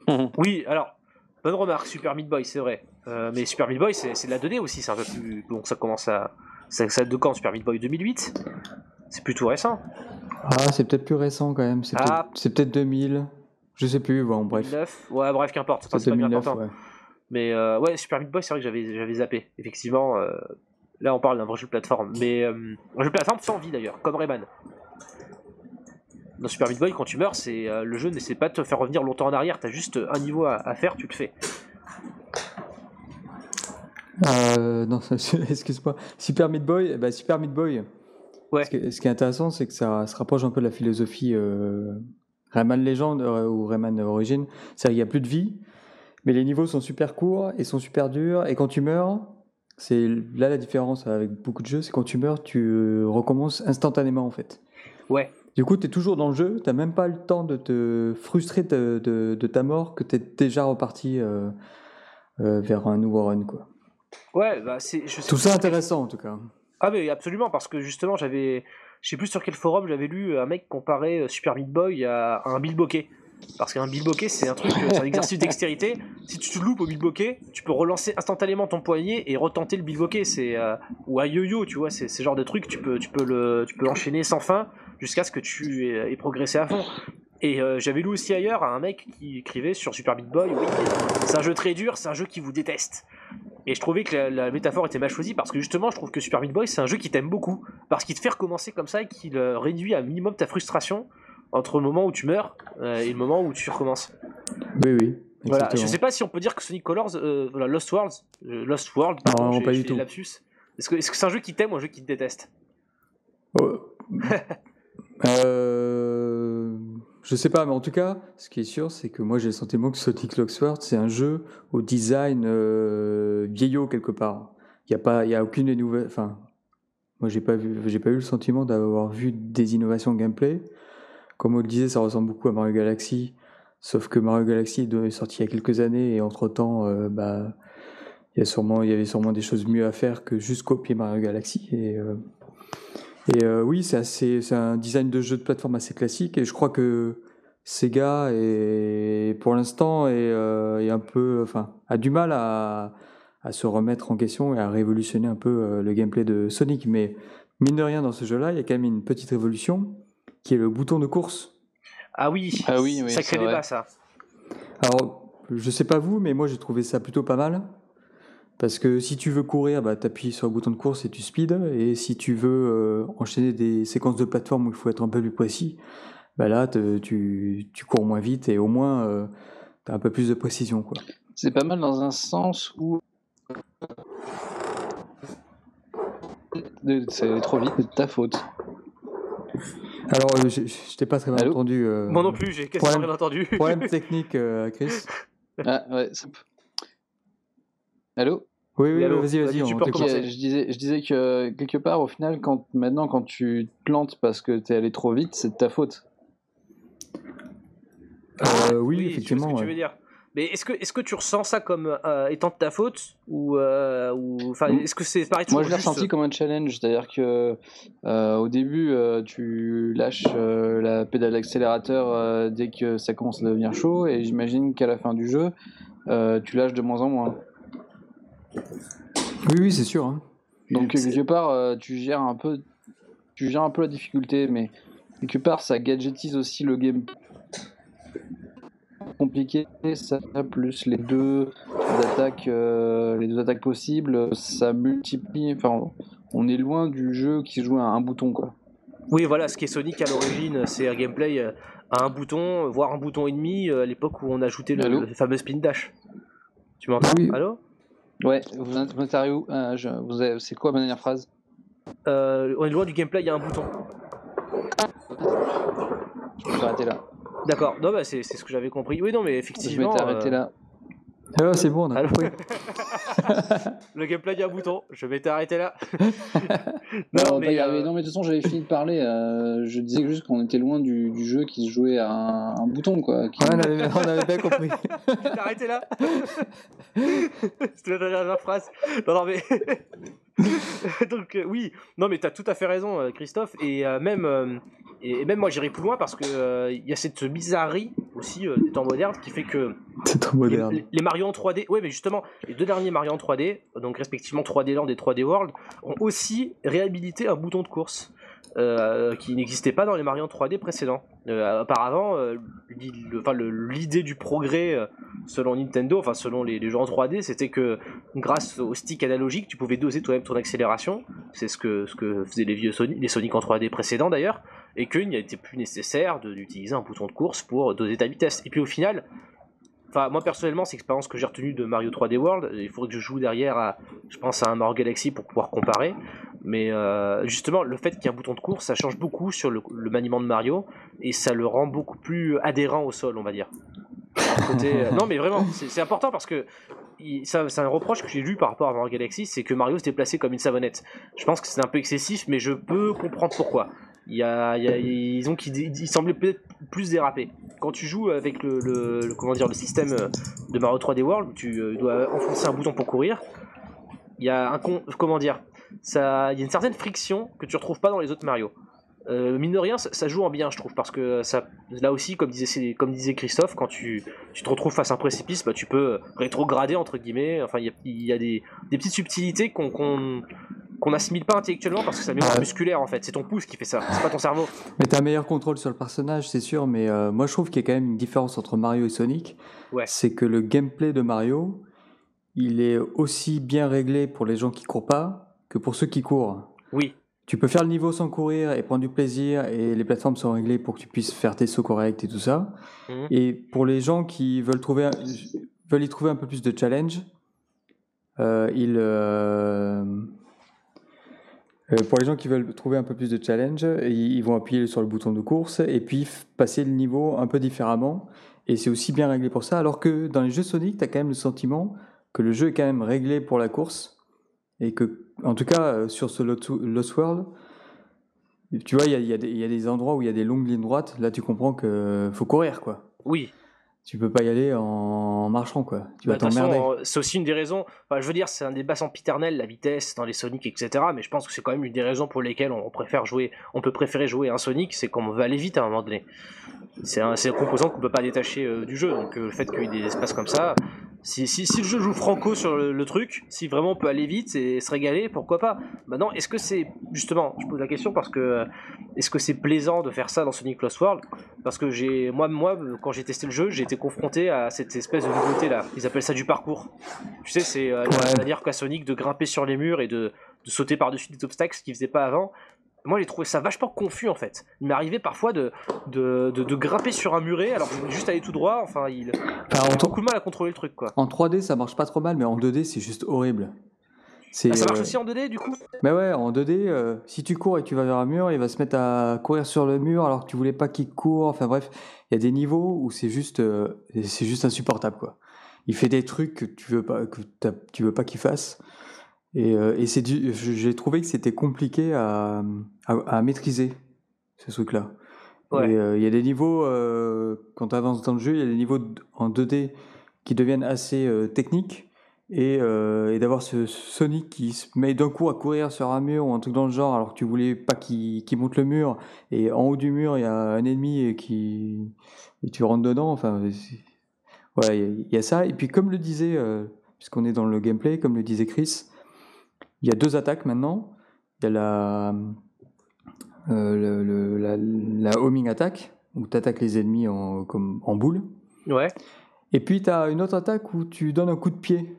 <laughs> Oui, alors, bonne remarque, Super Meat Boy, c'est vrai. Euh, mais Super Meat Boy, c'est de la 2D aussi, c'est un peu plus. Donc ça commence à. Ça, ça de quand Super Meat Boy 2008 C'est plutôt récent. Ah, c'est peut-être plus récent quand même. C'est Ah. peut-être c'est peut-être 2000. Je sais plus, bon, bref. 2009 Ouais, bref, qu'importe, C'est c'est pas bien 2009, important. ouais. Mais euh, ouais, Super Meat Boy, c'est vrai que j'avais j'avais zappé. Effectivement, euh, là on parle d'un vrai jeu de plateforme. Mais euh, un jeu de plateforme sans vie d'ailleurs, comme Rayman. Dans Super Meat Boy, quand tu meurs, c'est euh, le jeu n'essaie pas de te faire revenir longtemps en arrière. T'as juste un niveau à, à faire, tu le fais. Euh, non, <laughs> excuse-moi. Super Meat Boy, ben, Super Meat Boy. Ouais. Ce, qui, ce qui est intéressant, c'est que ça se rapproche un peu de la philosophie euh, Rayman Legend ou Rayman Origin. C'est-à-dire qu'il n'y a plus de vie, mais les niveaux sont super courts et sont super durs. Et quand tu meurs, c'est là la différence avec beaucoup de jeux, c'est quand tu meurs, tu recommences instantanément en fait. Ouais. Du coup, tu es toujours dans le jeu, tu n'as même pas le temps de te frustrer de, de- de ta mort, que tu es déjà reparti euh, euh, vers un nouveau run. Quoi. Ouais, bah c'est. Tout ça intéressant en tout cas. Ah mais absolument parce que justement j'avais je sais plus sur quel forum j'avais lu un mec comparer euh, Super Meat Boy à, un bilboquet parce qu'un bilboquet c'est un truc c'est un exercice de <laughs> dextérité si tu te loupes au bilboquet tu peux relancer instantanément ton poignet et retenter le bilboquet c'est euh, ou un yo-yo tu vois c'est ce genre de truc tu peux tu peux le tu peux enchaîner sans fin jusqu'à ce que tu aies, aies progressé à fond et euh, j'avais lu aussi ailleurs un mec qui écrivait sur Super Meat Boy oui c'est un jeu très dur c'est un jeu qui vous déteste et je trouvais que la, la métaphore était mal choisie parce que justement, je trouve que Super Meat Boy, c'est un jeu qui t'aime beaucoup. Parce qu'il te fait recommencer comme ça et qu'il euh, réduit à minimum ta frustration entre le moment où tu meurs euh, et le moment où tu recommences. Oui, oui. Voilà. exactement. Je sais pas si on peut dire que Sonic Colors, voilà, Lost Worlds, euh, Lost World, Non, pardon, pas du tout. lapsus. Est-ce que est-ce que c'est un jeu qui t'aime ou un jeu qui te déteste? Oh. <laughs> Euh, je sais pas, mais en tout cas, ce qui est sûr, c'est que moi j'ai le sentiment que Sonic Locksword, c'est un jeu au design euh, vieillot quelque part. Il y a pas, y a aucune des. Enfin, moi j'ai pas vu, j'ai pas eu le sentiment d'avoir vu des innovations gameplay. Comme on le disait, ça ressemble beaucoup à Mario Galaxy, sauf que Mario Galaxy est sorti il y a quelques années et entre temps, bah, il y a sûrement, il y avait sûrement des choses mieux à faire que juste copier Mario Galaxy et euh, et euh, oui, c'est assez, c'est un design de jeu de plateforme assez classique et je crois que Sega est, pour l'instant est, euh, est un peu, enfin, a du mal à, à se remettre en question et à révolutionner un peu euh, le gameplay de Sonic. Mais mine de rien, dans ce jeu-là, il y a quand même une petite révolution qui est le bouton de course. Ah oui, Ah oui, oui, sacré vrai. ça. Alors, je sais pas vous, mais moi j'ai trouvé ça plutôt pas mal. Parce que si tu veux courir, bah, tu appuies sur le bouton de course et tu speed. Et si tu veux euh, enchaîner des séquences de plateforme où il faut être un peu plus précis, bah là, te- tu, tu cours moins vite et au moins, tu as un peu plus de précision. Quoi. C'est pas mal dans un sens où. C'est allé trop vite, c'est de ta faute. Alors, euh, je, je t'ai pas très bien Allô entendu. euh, Moi non plus, j'ai quasiment problème- rien entendu. Problème <laughs> technique, euh, Chris. Ah ouais, c'est- Allô? Oui, oui, Oui, vas-y, vas-y. Je disais, je disais que quelque part, au final, quand, maintenant, quand tu te plantes parce que t'es allé trop vite, c'est de ta faute. Euh, oui, je vois effectivement. ce que tu ouais. veux dire. Mais est-ce que, est-ce que tu ressens ça comme euh, étant de ta faute ou, euh, ou enfin, Mm. est-ce que c'est pareil Moi, je l'ai ressenti comme un challenge, c'est-à-dire que euh, au début, euh, tu lâches euh, la pédale d'accélérateur euh, dès que ça commence à devenir chaud, et j'imagine qu'à la fin du jeu, euh, tu lâches de moins en moins. Oui, oui, c'est sûr. hein. Donc quelque part, euh, tu gères un peu, tu gères un peu la difficulté, mais quelque part, ça gadgetise aussi le game compliqué. Ça plus les deux attaques, euh, les deux attaques possibles, ça multiplie. Enfin, on est loin du jeu qui se joue à un bouton, quoi. Oui, voilà, ce qui est Sonic à l'origine, c'est un gameplay euh, à un bouton, voire un bouton et demi, à l'époque où on ajoutait le, le fameux spin dash. Tu m'entends Oui. Allô Ouais, vous êtes où Euh, je- vous avez- C'est quoi ma dernière phrase? Euh, On est loin du gameplay, il y a un bouton. Je vais arrêter là. D'accord, non, bah, c'est c'est ce que j'avais compris. Oui, non, mais Je effectivement. m'étais arrêté euh, là. Ah, c'est bon, on a compris. <laughs> <laughs> Le gameplay, il y a un bouton. Je m'étais arrêté là. <laughs> Non, non, pas y arriver. euh, non, mais de toute façon, j'avais fini de parler. euh, je disais juste qu'on était loin du, du jeu qui se jouait à un, un bouton, quoi. qui- Ouais, on, avait, on avait bien compris. <laughs> T'es arrêté là C'était la dernière phrase. Non, non, mais. <laughs> Donc, euh, oui, non, mais t'as tout à fait raison, euh, Christophe. Et euh, même, et même moi, j'irai plus loin parce que il y a cette bizarrerie aussi des temps modernes qui fait que <laughs> les, moderne. les- les Mario en 3D, ouais, mais justement, les deux derniers Mario en 3D, donc respectivement 3D Land et 3D World, ont aussi réhabilité un bouton de course. qui n'existait pas dans les Mario en 3D précédents. Euh, auparavant, euh, l'idée du progrès euh, selon Nintendo, enfin selon les, les jeux en 3D, c'était que grâce au stick analogique, tu pouvais doser toi-même ton accélération. C'est ce que, ce que faisaient les vieux Sonic, les Sonic en 3D précédents d'ailleurs, et qu'il n'était plus nécessaire d'utiliser un bouton de course pour doser ta vitesse. Et puis au final, Enfin, moi personnellement, c'est l'expérience que j'ai retenue de Mario 3D World. Il faudrait que je joue derrière à, je pense, à un Mario Galaxy pour pouvoir comparer. Mais euh, justement, le fait qu'il y ait un bouton de course, ça change beaucoup sur le, maniement de Mario et ça le rend beaucoup plus adhérent au sol, on va dire. Euh, non, mais vraiment, c'est important parce que c'est un reproche que j'ai lu par rapport à Mario Galaxy, c'est que Mario se déplaçait comme une savonnette. Je pense que c'est un peu excessif, mais je peux comprendre pourquoi. Y a, y a- ils ont qui il semblait peut-être plus déraper. Quand tu joues avec le, comment dire le système euh, de Mario 3D World, où tu euh, dois enfoncer un bouton pour courir. Il y a un comment dire ça, il y a une certaine friction que tu retrouves pas dans les autres Mario. Euh, mine de rien, ça, joue en bien, je trouve, parce que ça, là aussi, comme disait, comme disait Christophe, quand tu, te retrouves face à un précipice, bah, tu peux rétrograder entre guillemets. Enfin, il y a, des, petites subtilités qu'on qu'on assimile pas intellectuellement parce que c'est mémoire Ouais. musculaire en fait. C'est ton pouce qui fait ça, c'est pas ton cerveau. Mais t'as un meilleur contrôle sur le personnage, c'est sûr, mais euh, moi je trouve qu'il y a quand même une différence entre Mario et Sonic. Ouais. C'est que le gameplay de Mario, il est aussi bien réglé pour les gens qui courent pas que pour ceux qui courent. Oui, Tu peux faire le niveau sans courir et prendre du plaisir, et les plateformes sont réglées pour que tu puisses faire tes sauts corrects et tout ça. Mhm. Et pour les gens qui veulent, trouver, un- veulent y trouver un peu plus de challenge, euh, ils, euh, pour les gens qui veulent trouver un peu plus de challenge, ils, vont appuyer sur le bouton de course et puis passer le niveau un peu différemment. Et c'est aussi bien réglé pour ça. Alors que dans les jeux Sonic, tu as quand même le sentiment que le jeu est quand même réglé pour la course. Et que, en tout cas, euh, sur ce Lost World, tu vois, il y a, des- endroits où il y a des longues lignes droites. Là, tu comprends que faut courir, quoi. oui. Tu peux pas y aller en marchant, quoi. Tu Bah, vas toute t'emmerder. c'est aussi une des raisons. Enfin, je veux dire, c'est un débat sempiternel, la vitesse dans les Sonic, etc. Mais je pense que c'est quand même une des raisons pour lesquelles on préfère jouer. On peut préférer jouer un Sonic, c'est qu'on veut aller vite à un moment donné. C'est un, c'est un composant qu'on peut pas détacher euh, du jeu. Donc euh, le fait qu'il y ait des espaces comme ça, si, si, si le jeu joue franco sur le, le truc, si vraiment on peut aller vite et se régaler, pourquoi pas Maintenant, est-ce que c'est justement, je pose la question parce que euh, est-ce que c'est plaisant de faire ça dans Sonic Lost World? Parce que j'ai moi, moi, quand j'ai testé le jeu, j'ai été confronté à cette espèce de nouveauté là. Ils appellent ça du parcours. Tu sais, c'est euh, la manière qu'a Sonic de grimper sur les murs et de, de sauter par-dessus des obstacles, ce qu'il faisait pas avant. Moi j'ai trouvé ça vachement confus en fait. Il m'est arrivé parfois de de, de, de, grimper sur un muret alors que je voulais juste aller tout droit. Enfin, il Enfin, en, a beaucoup de mal à contrôler le truc quoi. en 3D, ça marche pas trop mal, mais en 2D, c'est juste horrible. Ah, ça marche euh, aussi en 2D du coup? Mais ouais, en 2D, euh, si tu cours et tu vas vers un mur, il va se mettre à courir sur le mur alors que tu voulais pas qu'il court. Enfin bref, il y a des niveaux où c'est juste, euh, c'est juste insupportable quoi. Il fait des trucs que tu veux pas, que tu veux pas qu'il fasse. Et, euh, et c'est j'ai trouvé que c'était compliqué à, à, à maîtriser ce truc-là. Ouais. Euh, il y a des niveaux euh, quand tu avances dans le jeu, il y a des niveaux en 2D qui deviennent assez euh, techniques et, et d'avoir ce Sonic qui se met d'un coup à courir sur un mur ou un truc dans le genre alors que tu voulais pas qu'il qu'il monte le mur et en haut du mur il y a un ennemi et qui et tu rentres dedans enfin ouais il y y, a ça et puis comme le disait puisqu'on est dans le gameplay comme le disait Chris il y a deux attaques maintenant il y a la euh, le- le- la, la homing attack où tu attaques les ennemis en, comme, en boule Ouais. et puis tu as une autre attaque où tu donnes un coup de pied.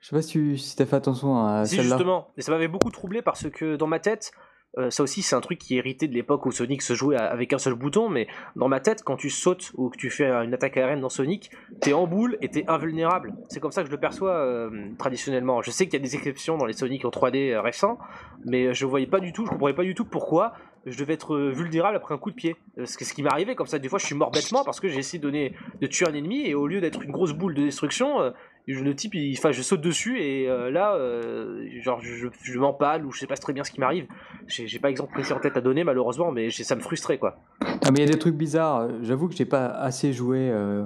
Je sais pas si tu si as fait attention à Si celle-là. justement, et ça m'avait beaucoup troublé parce que dans ma tête, euh, ça aussi c'est un truc qui est hérité de l'époque où Sonic se jouait avec un seul bouton, mais dans ma tête, quand tu sautes ou que tu fais une attaque aérienne dans Sonic, t'es en boule et t'es invulnérable. C'est comme ça que je le perçois euh, traditionnellement. Je sais qu'il y a des exceptions dans les Sonic en 3D euh, récents, mais je voyais pas du tout, je comprenais pas du tout pourquoi je devais être vulnérable après un coup de pied. Ce, qui m'est arrivé comme ça, des fois je suis mort bêtement parce que j'ai essayé de, donner, de tuer un ennemi et au lieu d'être une grosse boule de destruction, le type, il, enfin, je saute dessus et euh, là, euh, genre, je, je m'empale ou je sais pas très bien ce qui m'arrive. J'ai pas exemple précis en tête à donner malheureusement, mais ça me frustrait quoi. Ah, mais il y a des trucs bizarres. J'avoue que j'ai pas assez joué euh,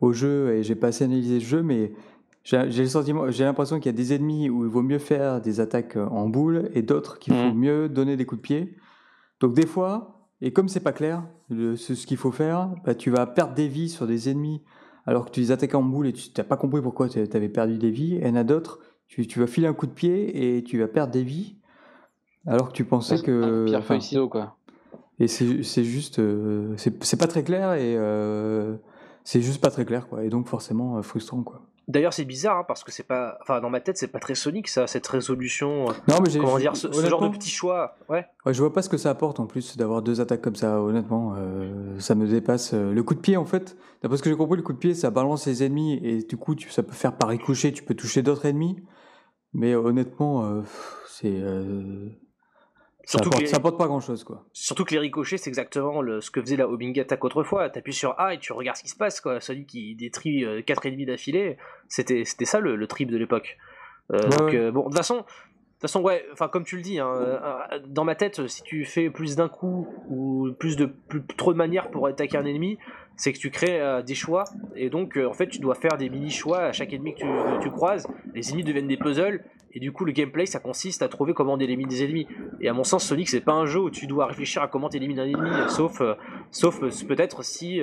au jeu et j'ai pas assez analysé le jeu, mais j'ai j'ai le sentiment, j'ai l'impression qu'il y a des ennemis où il vaut mieux faire des attaques en boule et d'autres qu'il faut Mhm. mieux donner des coups de pied. Donc des fois, et comme c'est pas clair le- ce, ce qu'il faut faire, bah, tu vas perdre des vies sur des ennemis alors que tu les attaques en boule et tu n'as pas compris pourquoi tu avais perdu des vies. Et il y en a d'autres, tu, tu vas filer un coup de pied et tu vas perdre des vies alors que tu pensais que... Pierre enfin, feuille ciseaux quoi. et c'est juste, euh, c'est c'est pas très clair et euh, c'est juste pas très clair quoi. Et donc forcément euh, frustrant quoi. D'ailleurs, c'est bizarre hein, parce que c'est pas, enfin, dans ma tête, c'est pas très Sonic ça, cette résolution. euh, Non mais j'ai, Comment dire, ce, ce genre de petits choix. Ouais. ouais, je vois pas ce que ça apporte en plus d'avoir deux attaques comme ça. Honnêtement, euh, ça me dépasse. Euh, Le coup de pied en fait, d'après ce que j'ai compris, le coup de pied ça balance les ennemis et du coup tu, ça peut faire par ricochet, tu peux toucher d'autres ennemis. Mais honnêtement, euh, c'est euh, Surtout que, apporte, les, ça apporte pas grand chose quoi. surtout que les ricochets, c'est exactement le- ce que faisait la homing attack autrefois. T'appuies sur A et tu regardes ce qui se passe, quoi. Celui qui détruit 4 ennemis d'affilée, c'était c'était ça le, le trip de l'époque. Euh, Ouais, donc, ouais. euh, bon, de toute façon, de toute façon, ouais, enfin, comme tu le dis, hein, euh, dans ma tête, si tu fais plus d'un coup ou plus de plus, trop de manières pour attaquer un ennemi, c'est que tu crées euh, des choix et donc euh, en fait tu dois faire des mini choix à chaque ennemi que tu, que tu croises. Les ennemis deviennent des puzzles et du coup le gameplay ça consiste à trouver comment on élimine des ennemis. Et à mon sens Sonic c'est pas un jeu où tu dois réfléchir à comment t'élimines un ennemi, sauf euh, sauf peut-être si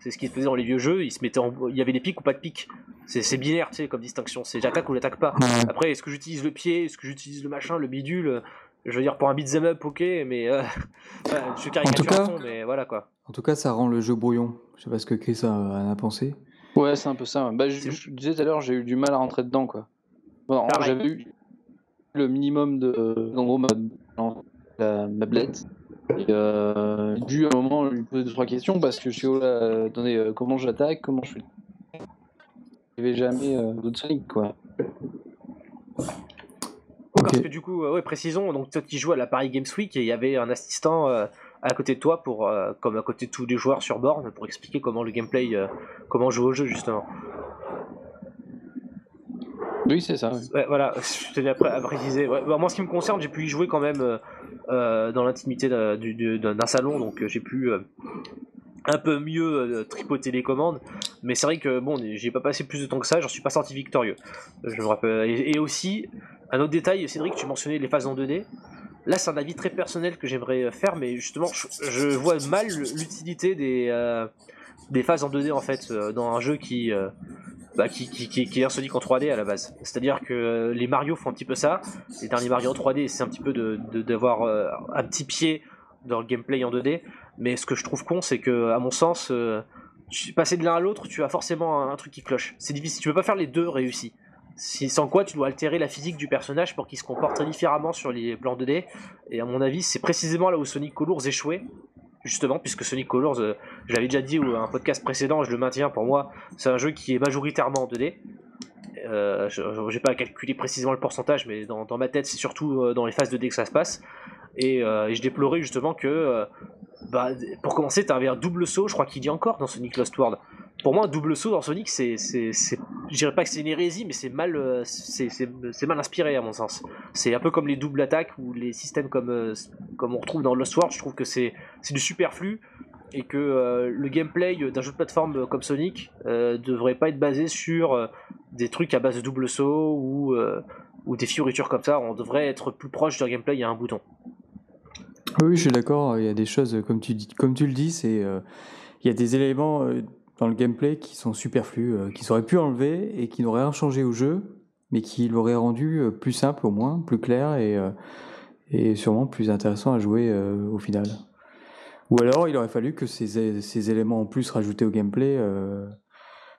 c'est ce qui se faisait dans les vieux jeux, ils se mettaient en- il y avait des pics ou pas de pics. C'est binaire tu sais comme distinction, c'est j'attaque ou j'attaque pas. Après, est-ce que j'utilise le pied, est-ce que j'utilise le machin, le bidule? Je veux dire, pour un beat'em up, ok, mais euh, ouais, <laughs> je caricature à fond, mais voilà quoi. En tout cas, ça rend le jeu brouillon. Je sais pas ce que Chris a- en a pensé. Ouais, c'est un peu ça. Bah, je, disais tout à l'heure, j'ai eu du mal à rentrer dedans, quoi. Bon, Pareil. j'avais eu le minimum de. En gros, ma, la, ma blette. Et euh, j'ai dû à un moment lui poser deux trois questions parce que je suis oh là, attendez, euh, comment j'attaque, comment je fais? J'avais jamais euh, d'autres Sonic, quoi. Parce Ok. que du coup, euh, ouais, précisons, donc toi qui joues à la Paris Games Week et il y avait un assistant euh, à côté de toi, pour, euh, comme à côté de tous les joueurs sur borne, pour expliquer comment le gameplay, euh, comment jouer au jeu justement. Oui, c'est ça. Ouais, voilà, je tenais à, pré- à préciser. Ouais, bah, moi, ce qui me concerne, j'ai pu y jouer quand même euh, dans l'intimité d'un du- du- d'un- d'un salon, donc j'ai pu un peu mieux tripoter les commandes. Mais c'est vrai que bon, j'ai pas passé plus de temps que ça, j'en suis pas sorti victorieux. Je me rappelle. Et, et aussi, un autre détail, Cédric, tu mentionnais les phases en 2D. Là, c'est un avis très personnel que j'aimerais faire, mais justement, je, vois mal l'utilité des, euh, des phases en 2D en fait euh, dans un jeu qui, euh, bah, qui, qui, est un Sonic en 3D à la base. C'est-à-dire que euh, les Mario font un petit peu ça. Les derniers Mario en 3D, c'est un petit peu de de- d'avoir euh, un petit pied dans le gameplay en 2D. Mais ce que je trouve con, c'est que, à mon sens, euh, passer de l'un à l'autre, tu as forcément un, un truc qui cloche. C'est difficile. Tu peux pas faire les deux réussis. Sans quoi tu dois altérer la physique du personnage pour qu'il se comporte très différemment sur les plans 2D. Et à mon avis, c'est précisément là où Sonic Colors échouait. Justement, puisque Sonic Colors, euh, j'avais déjà dit ou un podcast précédent, je le maintiens pour moi, c'est un jeu qui est majoritairement en 2D. Euh, je n'ai pas calculé précisément le pourcentage, mais dans, ma tête, c'est surtout euh, dans les phases 2D que ça se passe. Et, euh, je déplorais justement que, euh, bah, pour commencer, tu avais un double saut, je crois qu'il dit encore dans Sonic Lost World. Pour moi, un double saut dans Sonic, c'est, je dirais pas que c'est une hérésie, mais c'est mal, euh, c'est, mal inspiré à mon sens. C'est un peu comme les doubles attaques ou les systèmes comme, euh, comme on retrouve dans Lost World. Je trouve que c'est, du superflu et que euh, le gameplay d'un jeu de plateforme comme Sonic euh, devrait pas être basé sur des trucs à base de double saut ou, ou des fioritures comme ça. On devrait être plus proche d'un gameplay. A un bouton. Oui, je suis d'accord. Il y a des choses, comme tu, dis, comme tu le dis, c'est, il y a des éléments dans le gameplay qui sont superflus, euh, qui auraient pu enlever et qui n'auraient rien changé au jeu, mais qui l'auraient rendu euh, plus simple au moins, plus clair et, euh, et sûrement plus intéressant à jouer euh, au final. Ou alors, il aurait fallu que ces, ces éléments en plus rajoutés au gameplay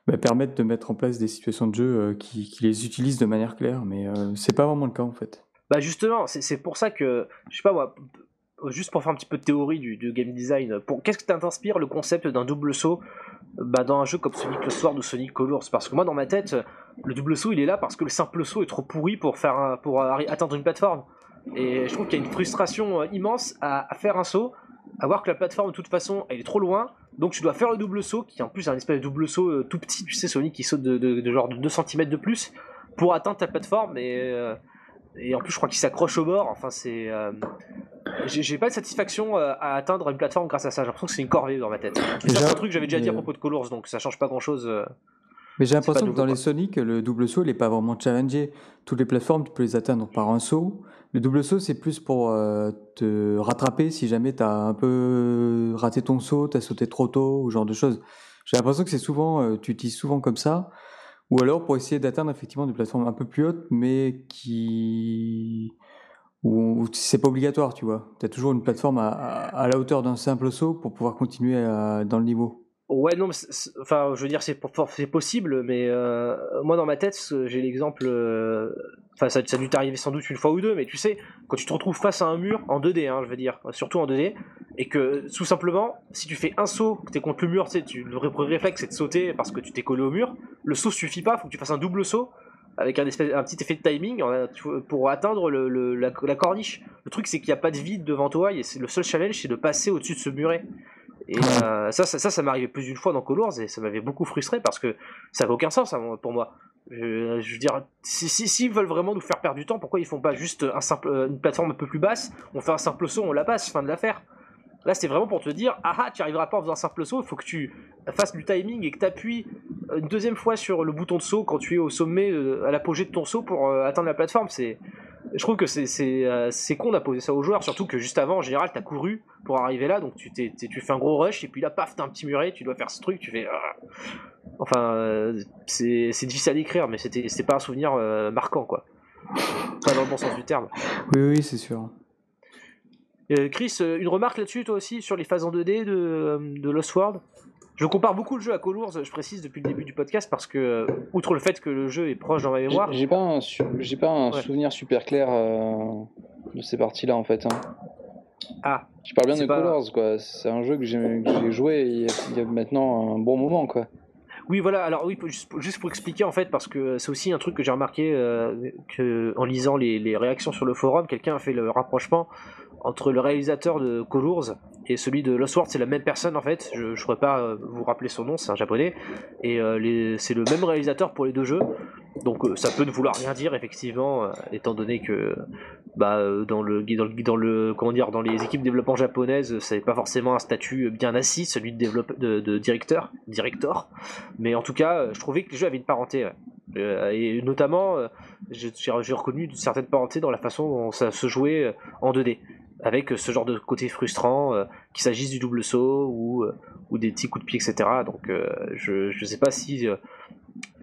bah, permettent de mettre en place des situations de jeu qui, les utilisent de manière claire, mais c'est pas vraiment le cas en fait. Bah justement, c'est pour ça que, je sais pas moi, juste pour faire un petit peu de théorie du, game design, qu'est-ce que t'inspire le concept d'un double saut? Bah, dans un jeu comme Sonic Lost World ou Sonic Colors Parce que moi dans ma tête, le double saut il est là parce que le simple saut est trop pourri pour faire un- pour arri- atteindre une plateforme. Et je trouve qu'il y a une frustration euh, immense à, faire un saut, à voir que la plateforme de toute façon elle est trop loin, donc tu dois faire le double saut qui en plus est un espèce de double saut euh, tout petit, tu sais Sonic qui saute de, genre de 2 cm de plus pour atteindre ta plateforme et euh, et en plus, je crois qu'il s'accroche au bord. Enfin, c'est. euh, J'ai pas de satisfaction euh, à atteindre une plateforme grâce à ça. J'ai l'impression que c'est une corvée dans ma tête. C'est un truc que j'avais déjà dit à propos de Colors, donc ça change pas grand chose. Mais j'ai l'impression que dans les. Sonic, le double saut, il n'est pas vraiment challengé. Toutes les plateformes, tu peux les atteindre par un saut. Le double saut, c'est plus pour euh, te rattraper si jamais tu as un peu raté ton saut, tu as sauté trop tôt, ou ce genre de choses. J'ai l'impression que c'est souvent, euh, tu utilises souvent comme ça. Ou alors pour essayer d'atteindre effectivement des plateformes un peu plus hautes, mais qui. Où, c'est pas obligatoire, tu vois. Tu as toujours une plateforme à, la hauteur d'un simple saut pour pouvoir continuer à- dans le niveau. Ouais, non, mais enfin, je veux dire, c'est possible, mais euh, moi dans ma tête, j'ai l'exemple. euh, Enfin, ça, ça a dû t'arriver sans doute une fois ou deux, mais tu sais, quand tu te retrouves face à un mur en 2D, hein, je veux dire, surtout en 2D, et que tout simplement, si tu fais un saut, que t'es contre le mur, tu sais, tu, le ré- réflexe c'est de sauter parce que tu t'es collé au mur, le saut suffit pas, faut que tu fasses un double saut avec un, espèce, un petit effet de timing pour atteindre la, corniche. Le truc, c'est qu'il n'y a pas de vide devant toi, et c'est le seul challenge, c'est de passer au-dessus de ce muret. Et euh, ça, ça, ça, ça arrivé plus d'une fois dans Colors et ça m'avait beaucoup frustré parce que ça n'avait aucun sens moi- pour moi. Je, veux dire, si s'ils si, s'ils veulent vraiment nous faire perdre du temps, pourquoi ils font pas juste un simple, euh, une plateforme un peu plus basse On fait un simple saut, on la passe, fin de l'affaire. Là, c'était vraiment pour te dire, ah ah, tu arriveras pas en faisant un simple saut, il faut que tu fasses du timing et que tu appuies une deuxième fois sur le bouton de saut quand tu es au sommet, euh, à l'apogée de ton saut pour euh, atteindre la plateforme. C'est, je trouve que c'est c'est euh, con d'imposer ça aux joueurs, surtout que juste avant, en général, t'as couru pour arriver là, donc tu t'es, tu fais un gros rush et puis là, paf, t'as un petit muret, tu dois faire ce truc, tu fais. ah. Enfin, euh, c'est difficile à décrire, mais c'était c'était pas un souvenir euh, marquant, quoi. Pas dans le bon sens du terme. Oui, oui, c'est sûr. Euh, Chris, euh, une remarque là-dessus, toi aussi, sur les phases en 2D de, euh, de Lost World? Je compare beaucoup le jeu à Colors, je précise depuis le début du podcast, parce que, euh, outre le fait que le jeu est proche dans ma mémoire, j'ai pas un, su- j'ai pas un Ouais. souvenir super clair euh, de ces parties-là en fait. hein. ah, Je parle bien de pas- Colors quoi. C'est un jeu que j'ai joué il y, a, il y a maintenant un bon moment quoi. Oui, voilà. Alors oui, juste, pour- juste pour expliquer en fait, parce que c'est aussi un truc que j'ai remarqué euh, que en lisant les, les réactions sur le forum, quelqu'un a fait le rapprochement entre le réalisateur de Colors et celui de Lost World. C'est la même personne en fait. Je ne pourrais pas euh, vous rappeler son nom, c'est un japonais, et euh, c'est le même réalisateur pour les deux jeux. Donc euh, ça peut ne vouloir rien dire effectivement, étant donné que bah, dans les équipes de développement japonaises, c'est pas forcément un statut bien assis, celui de directeur, director. Mais en tout cas, je trouvais que les jeux avaient une parenté. et notamment, j'ai reconnu une certaine parenté dans la façon dont ça se jouait en 2D. Avec euh, ce genre de côté frustrant, euh, qu'il s'agisse du double saut ou, euh, ou des petits coups de pied, etc. Donc euh, je, je sais pas si.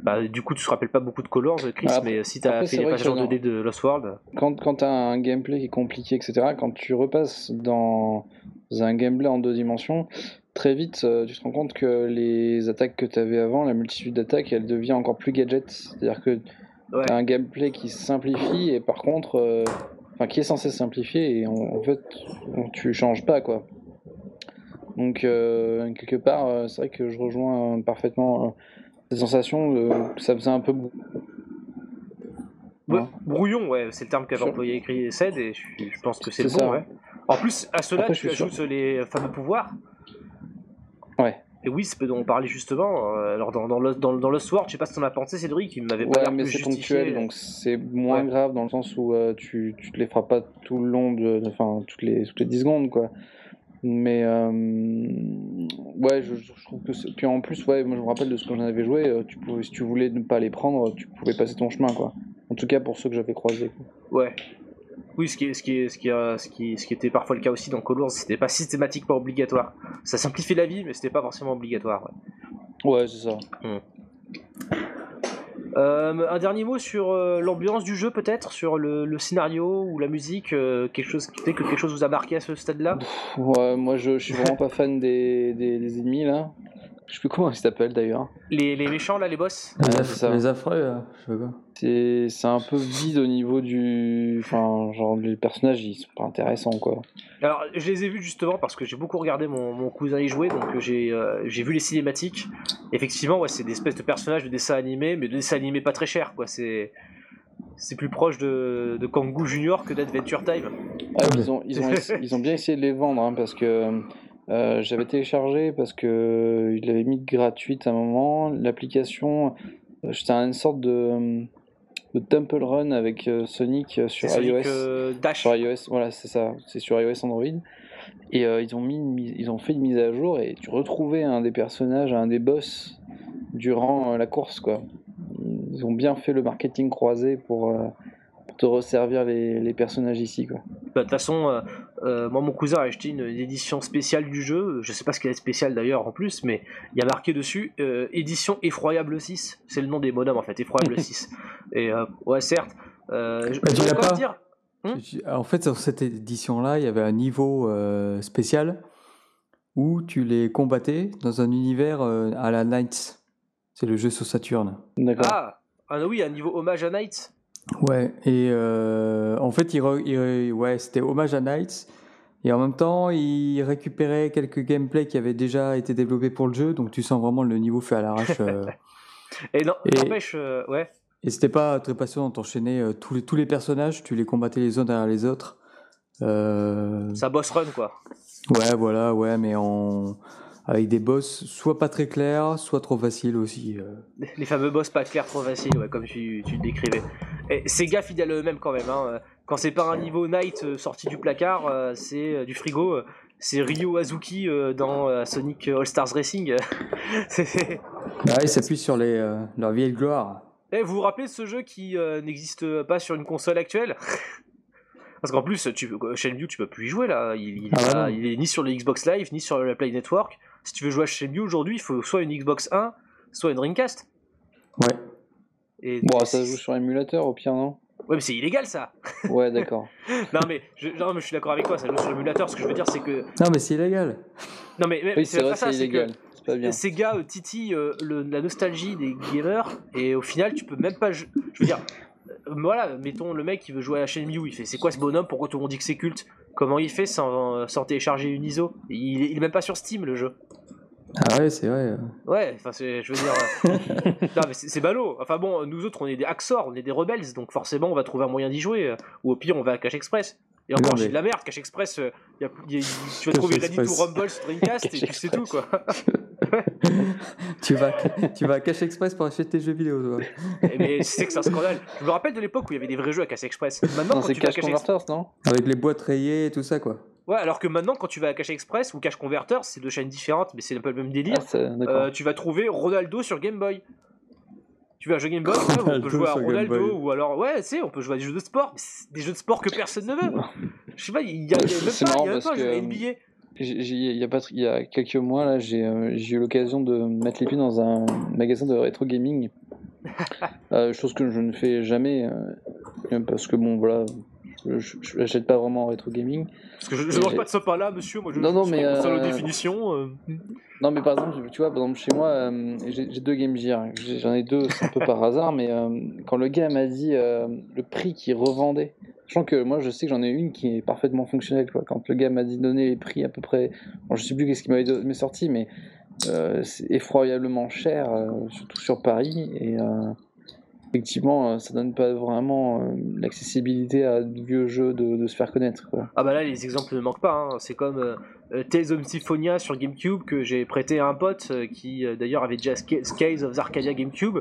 bah, du coup, tu te rappelles pas beaucoup de Colors, Chris, mais si tu as après, fait les pages en non. 2D de Lost World. Quand, quand tu as un gameplay qui est compliqué, etc., quand tu repasses dans un gameplay en deux dimensions, très vite tu te rends compte que les attaques que tu avais avant, la multitude d'attaques, elle devient encore plus gadget. C'est-à-dire que Ouais. T'as un gameplay qui se simplifie et par contre, enfin qui est censé simplifier et en, en fait tu changes pas quoi. Donc euh, quelque part, euh, c'est vrai que je rejoins euh, parfaitement cette sensation de, ça faisait un peu Ouais, Ouais. Brouillon, ouais, c'est le terme qu'avait employé écrit Ced et je, je pense que c'est le bon, ça. ouais. En plus, à cela, Après, tu ajoutes les fameux pouvoirs. Ouais. Et oui, c'est dont on parlait justement. euh, Alors, dans, dans, Lost- dans, dans Lost World, je sais pas si t'en as pensé, Cédric, il m'avait pas Ouais, mais c'est ponctuel, donc c'est moins Ouais. grave dans le sens où euh, tu, tu te les feras pas tout le long de, enfin toutes les toutes les 10 secondes quoi. Mais euh, ouais, je, je trouve que c'est. Puis en plus, ouais, moi je me rappelle de ce que j'en avais joué. Tu pouvais, si tu voulais ne pas les prendre, tu pouvais passer ton chemin quoi. En tout cas pour ceux que j'avais croisés. quoi. Ouais. Oui, ce qui, est, ce, qui est, ce, qui ce, qui, ce qui était parfois le cas aussi dans Call c'était pas systématiquement obligatoire. Ça simplifie la vie, mais c'était pas forcément obligatoire. ouais. Ouais, c'est ça. Euh, un dernier mot sur euh, l'ambiance du jeu, peut-être, sur le, le scénario ou la musique, euh, quelque chose qui fait que quelque chose vous a marqué à ce stade-là? Ouais, moi je, je suis vraiment pas fan des, des, des ennemis là. Je sais plus comment ils s'appellent d'ailleurs. Les, les méchants là, les boss. Ouais, ça. les affreux, là, je sais pas quoi. C'est c'est un peu vide au niveau du. Enfin, genre les personnages ils sont pas intéressants quoi. Alors, je les ai vus justement parce que j'ai beaucoup regardé mon, mon cousin y jouer, donc euh, j'ai euh, j'ai vu les cinématiques. Effectivement, ouais, c'est des espèces de personnages de dessins animés, mais de dessins animés pas très chers, quoi. C'est c'est plus proche de, de Kangoo Junior que d'Adventure Time. Ah, ils, ont, ils, ont ils ont bien essayé de les vendre hein, parce que euh, j'avais téléchargé parce que euh, il l'avait mis gratuite à un moment. L'application, euh, c'était une sorte de, de Temple Run avec Sonic sur Sonic, iOS. Dash. Sur iOS, voilà, c'est ça. C'est sur iOS Android. Et euh, ils, ont mis mise- ils ont fait une mise à jour et tu retrouvais un des personnages, un des boss durant la course, quoi. Ils ont bien fait le marketing croisé pour te resservir les, les personnages ici, quoi. Bah, De toute façon, euh, euh, moi mon cousin a acheté une, une édition spéciale du jeu, je sais pas ce qu'elle est spéciale d'ailleurs en plus, mais il y a marqué dessus euh, édition effroyable 6, c'est le nom des bonhommes en fait, effroyable <laughs> 6. Et euh, ouais certes, euh, je Bah, tu je même pas dire, tu- En fait, sur cette édition-là, il y avait un niveau euh, spécial où tu les combattais dans un univers euh, à la Knights. C'est le jeu sur Saturne. D'accord. ah, ah oui, un niveau hommage à Knight. Ouais, et euh, en fait, il ouais, c'était hommage à Knights. Et en même temps, il récupérait quelques gameplays qui avaient déjà été développés pour le jeu, donc tu sens vraiment le niveau fait à l'arrache. euh. <laughs> Et non, Et- n'empêche, euh, ouais. et c'était pas très passionnant d'enchaîner tous, les, tous les personnages, tu les combattais les uns derrière les autres. Ça boss run quoi. Ouais, voilà, ouais, mais en... avec des boss soit pas très clairs, soit trop faciles aussi. euh. <laughs> Les fameux boss pas clairs trop faciles, ouais, comme tu, tu le décrivais. Et Sega fidèle à eux-mêmes quand même. Hein. Quand c'est pas un niveau Knight euh, sorti du placard, euh, c'est euh, du frigo. euh, c'est Ryo Azuki euh, dans euh, Sonic All Stars Racing. Bah, ils s'appuient sur les, euh, leur vieille gloire. Eh, vous vous rappelez de ce jeu qui euh, n'existe pas sur une console actuelle? <laughs> Parce qu'en plus, tu, euh, Shenmue, tu peux plus y jouer là. Il, il Ah il est ni sur le Xbox Live, ni sur la Play Network. Si tu veux jouer à Shenmue aujourd'hui, il faut soit une Xbox 1, soit une Dreamcast. Ouais. Bon, ça joue sur émulateur au pire, non Ouais, mais c'est illégal ça. Ouais, d'accord. <laughs> non mais, je, non, mais je suis d'accord avec toi, ça joue sur émulateur. Ce que je veux dire, c'est que Non, mais c'est illégal. non mais, mais Oui, c'est pas ça, c'est que illégal. C'est pas bien. Sega euh, titille euh, le- la nostalgie des gamers et au final tu peux même pas je veux dire voilà mettons le mec qui veut jouer à Shenmue il fait c'est quoi ce bonhomme? Pourquoi tout le monde dit que c'est culte? Comment il fait sans, sans télécharger une ISO? Il, est- il est même pas sur Steam le jeu. Ah ouais, c'est vrai. ouais enfin c'est je veux dire euh, <laughs> non mais c'est ballot. Enfin bon nous autres on est des Axor on est des rebelles donc forcément on va trouver un moyen d'y jouer. Euh, ou au pire on va à Cache Express et encore j'ai mais- de la merde Cache Express euh, y a- y a- tu vas Cache trouver Ready to. Rumble sur Dreamcast et Cache puis c'est tout quoi <laughs> tu, vas, tu vas à Cache Express pour acheter tes jeux vidéo, toi. Eh, Mais c'est que c'est un scandale. Je me rappelle de l'époque où il y avait des vrais jeux à Cache Express. Maintenant, Non, quand c'est tu vas à Cash Cache Express. Converters, non? Avec les boîtes rayées et tout ça, quoi. Ouais, alors que maintenant, quand tu vas à Cache Express ou Cache Converter, c'est deux chaînes différentes, mais c'est un peu le même délire. Ah. Euh, tu vas trouver Ronaldo sur Game Boy. Tu vas à un jeu Game Boy, ouais, on peut jouer à Ronaldo, ou alors, ouais, tu sais, on peut jouer à des jeux de sport, mais c'est des jeux de sport que personne ne veut. Je sais pas, il y a, il y a même C'est pas, il y a même pas que- NBA. J'ai- j'ai- Il y, a pas, il y a quelques mois, là, j'ai euh, j'ai eu l'occasion de mettre les pieds dans un magasin de rétro gaming. <laughs> Euh, chose que je ne fais jamais. euh, parce que, bon, voilà, je n'achète pas vraiment en rétro gaming. Parce que je, je Et mange pas de sopin là, monsieur. Moi, je Non, non, je mais, euh, aux définitions. euh. Non, mais par exemple, tu vois, par exemple, chez moi, euh, j'ai deux Game Gear. J'en ai deux, c'est un peu par <laughs> hasard, mais euh, quand le gars m'a dit le prix qu'il revendait, sachant que moi, je sais que j'en ai une qui est parfaitement fonctionnelle, quoi. Quand le gars m'a dit donner les prix à peu près, bon, je sais plus qu'est-ce qu'il m'avait sorti, mais c'est effroyablement cher, surtout sur Paris, et effectivement, euh, ça donne pas vraiment euh, l'accessibilité à de vieux jeux de, de se faire connaître, quoi. Ah bah là, les exemples ne manquent pas. hein. C'est comme euh, euh, Tales of Symphonia sur GameCube que j'ai prêté à un pote euh, qui euh, d'ailleurs avait déjà Skies of Arcadia GameCube.